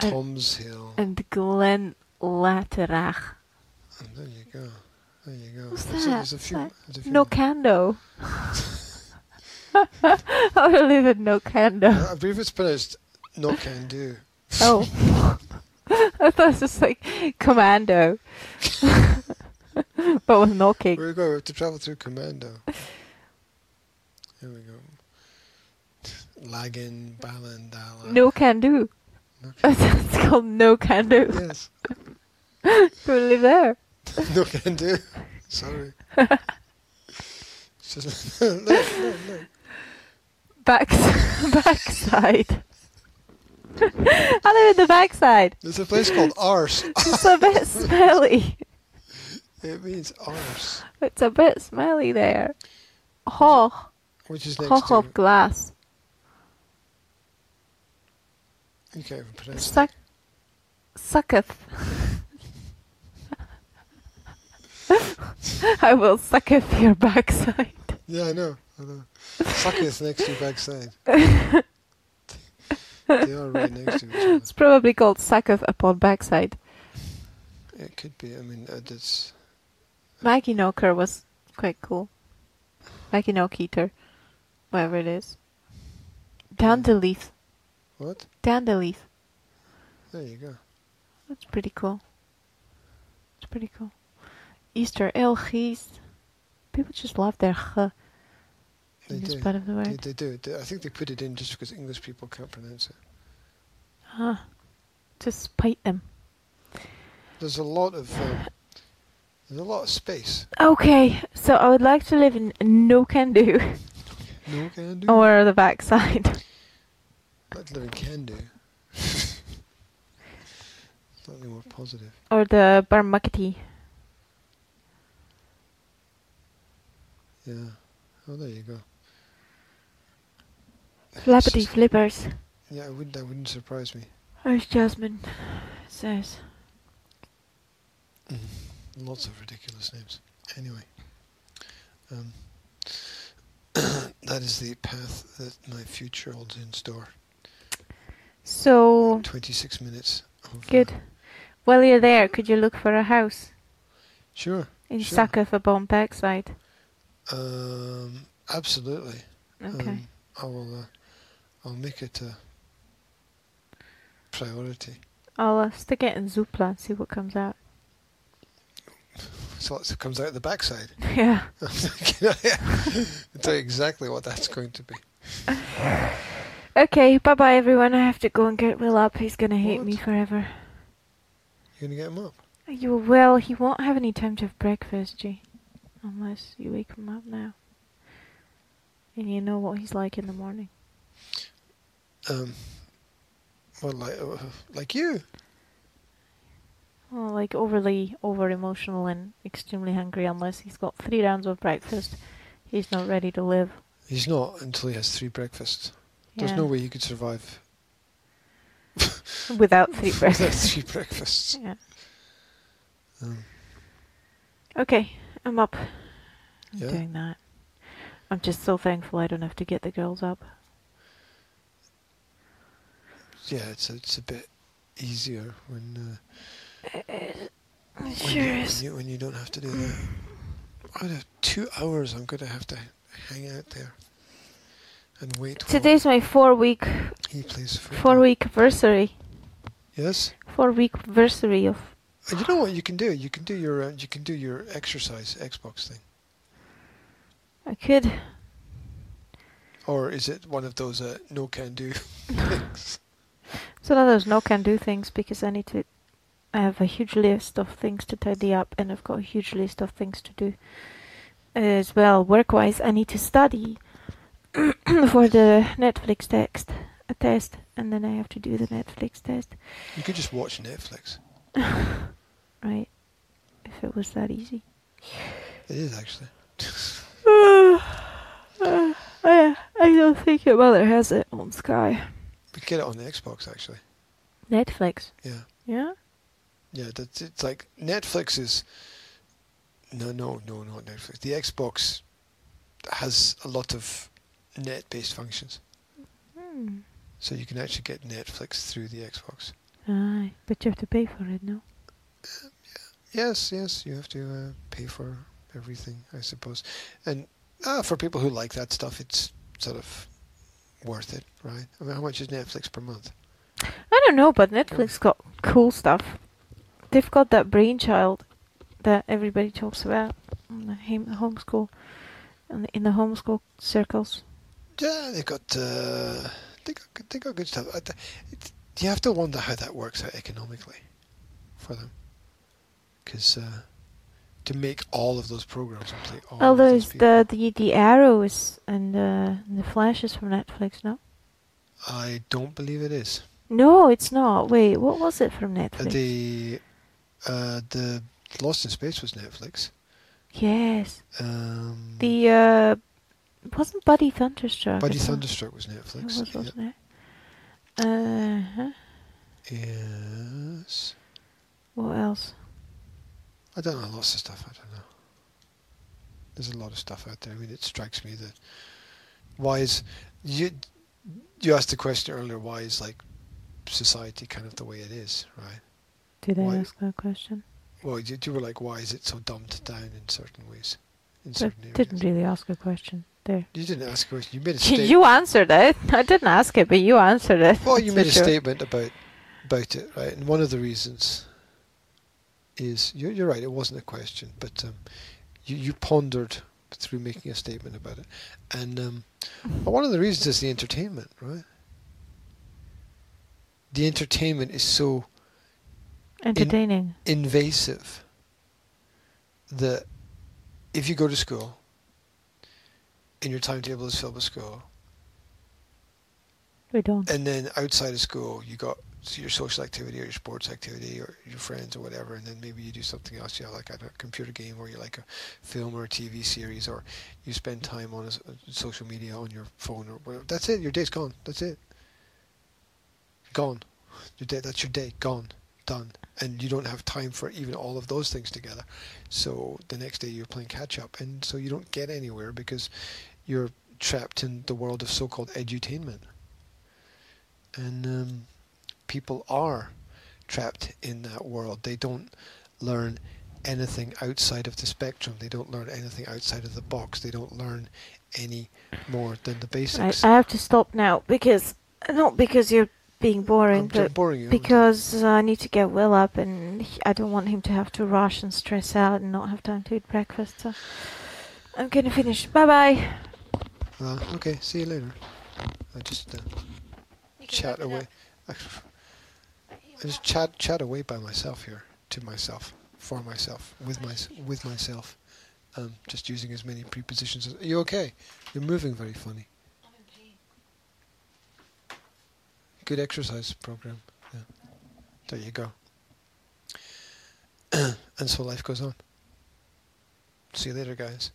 Tom's Hill. and Glen Laterach. And there you go. There you go. What's There's, a, that? there's a few. That- There's a few Knockando. I want to live in Knockando. I believe it's pronounced no can do. Oh. I thought it was just like Commando. but with no knocking. Where we go? We have to travel through Commando. Here we go. Lagin, Ballandala. No can do. No it's called No Can Do. Yes. Go live there. no can do. Sorry. Just, look, look, look. Back, backside. I live in the backside. There's a place called Arse. It's a bit smelly. It means arse, It's a bit smelly there. Hoch. which is next Hoch to. of glass. You can't even pronounce it. Suck. Sucketh. I will sucketh your backside. Yeah, I know. I know. Sucketh next to your backside. they are right next to each other. It's probably called sucketh upon backside. It could be. I mean, uh, it's Maggie Knocker was quite cool. Maggie Knockeater. Whatever it is. Dandelief. what? Dandelief. There you go. That's pretty cool. It's pretty cool. Easter geest. People just love their. They in this do. part of the They, they do. I think they put it in just because English people can't pronounce it. Huh. To spite them. There's a lot of um, there's a lot of space. Okay, so I would like to live in No Can Do No can do. or the backside. Live in can do. Slightly more positive. Or the Barmuckety. Yeah. Oh, there you go. Flappity flippers. Yeah, it wouldn't. That wouldn't surprise me. As Jasmine says. Lots of ridiculous names. Anyway, um, that is the path that my future holds in store. So, Twenty-six minutes. Of, uh, good. While you're there, could you look for a house Sure. in Sure. Sakafabon backside? Um, absolutely. Okay. Um, I will. Uh, I'll make it a priority. I'll uh, stick it in Zoopla and see what comes out. So it comes out the backside. yeah. I'll tell you exactly what that's going to be. Okay, bye bye everyone. I have to go and get Will up. He's gonna hate me forever. You're gonna get him up. You will. He won't have any time to have breakfast, G. Unless you wake him up now. And you know what he's like in the morning. Um, well, like uh, like you. Well, like overly over emotional and extremely hungry. Unless he's got three rounds of breakfast, he's not ready to live. He's not until he has three breakfasts. There's Yeah. no way you could survive without three without breakfasts. three breakfasts. yeah. Um, Okay, I'm up. I'm Yeah. doing that. I'm just so thankful I don't have to get the girls up. yeah, it's a, it's a bit easier when uh, It when, sure you, when is. you when you don't have to do that. Out of two hours, I'm gonna have to hang out there and wait. while Today's my four week he plays football. four week anniversary. Yes. Four week anniversary of And you know what you can do? You can do your uh, you can do your exercise Xbox thing. I could Or is it one of those uh, no can do things? So now there's no can do things because I need to. I have a huge list of things to tidy up, and I've got a huge list of things to do as well. Work wise, I need to study for the Netflix text a test, and then I have to do the Netflix test. You could just watch Netflix. Right? If it was that easy. It is actually. Uh, I, I don't think your mother has it on Sky. We get it on the Xbox actually. Netflix. Yeah. Yeah. Yeah, that's it's like Netflix is no no no not Netflix. The Xbox has a lot of net based functions. Hmm. So you can actually get Netflix through the Xbox. Aye, but you have to pay for it, no? Yes, yes, you have to uh, pay for everything, I suppose. And uh, for people who like that stuff, it's sort of worth it, right? I mean, how much is Netflix per month? I don't know, but Netflix got cool stuff. They've got that brainchild that everybody talks about in the homeschool, in the, in the homeschool circles. Yeah, they got uh, they got good- they got good stuff. It's, you have to wonder how that works out economically for them, because uh, to make all of those programs and play all Well, of those there's the, the the arrows and the the flashes from Netflix. No, I don't believe it is. no, it's not. Wait, what was it from Uh, Netflix? the uh, the Lost in Space was Netflix. yes, Um, the uh, wasn't Buddy Thunderstruck. Buddy? Thunderstruck was It Netflix. was, wasn't it? Uh huh. Yes. What else? I don't know, lots of stuff, I don't know. There's a lot of stuff out there. I mean, it strikes me that why is you you asked the question earlier, why is like society kind of the way it is, right? Did I Why- ask that question? Well, you, you were like, why is it so dumbed down in certain ways, in I certain areas? didn't really ask a question there. You didn't ask a question. You made a statement. You answered it. I didn't ask it, but you answered it. well, you made a sure. statement about about it, right? And one of the reasons is you're, you're right. It wasn't a question, but um, you you pondered through making a statement about it. And um, well, one of the reasons is the entertainment, right? The entertainment is so Entertaining. invasive that if you go to school and your timetable is filled with school, we don't. and then outside of school you got so your social activity or your sports activity or your friends or whatever, and then maybe you do something else, you know, like a computer game or you like a film or a TV series, or you spend time on a s- uh, social media on your phone or whatever. That's it. Your day's gone. That's it. Gone. Your day. That's your day. Gone. Done. And you don't have time for even all of those things together. So the next day you're playing catch up, and so you don't get anywhere because you're trapped in the world of so-called edutainment. And um, people are trapped in that world. They don't learn anything outside of the spectrum. They don't learn anything outside of the box. They don't learn any more than the basics. I have to stop now because not because you're being boring, I'm but boring you. because I need to get Will up, and he- I don't want him to have to rush and stress out and not have time to eat breakfast. So I'm gonna finish. Bye bye. Uh, okay, see you later. I just uh, chat away. I just chat chat away by myself here, to myself, for myself, with my with myself. Um, just using as many prepositions. As, are you okay? You're moving very funny. Good exercise program. Yeah. There you go. and so life goes on. See you later, guys.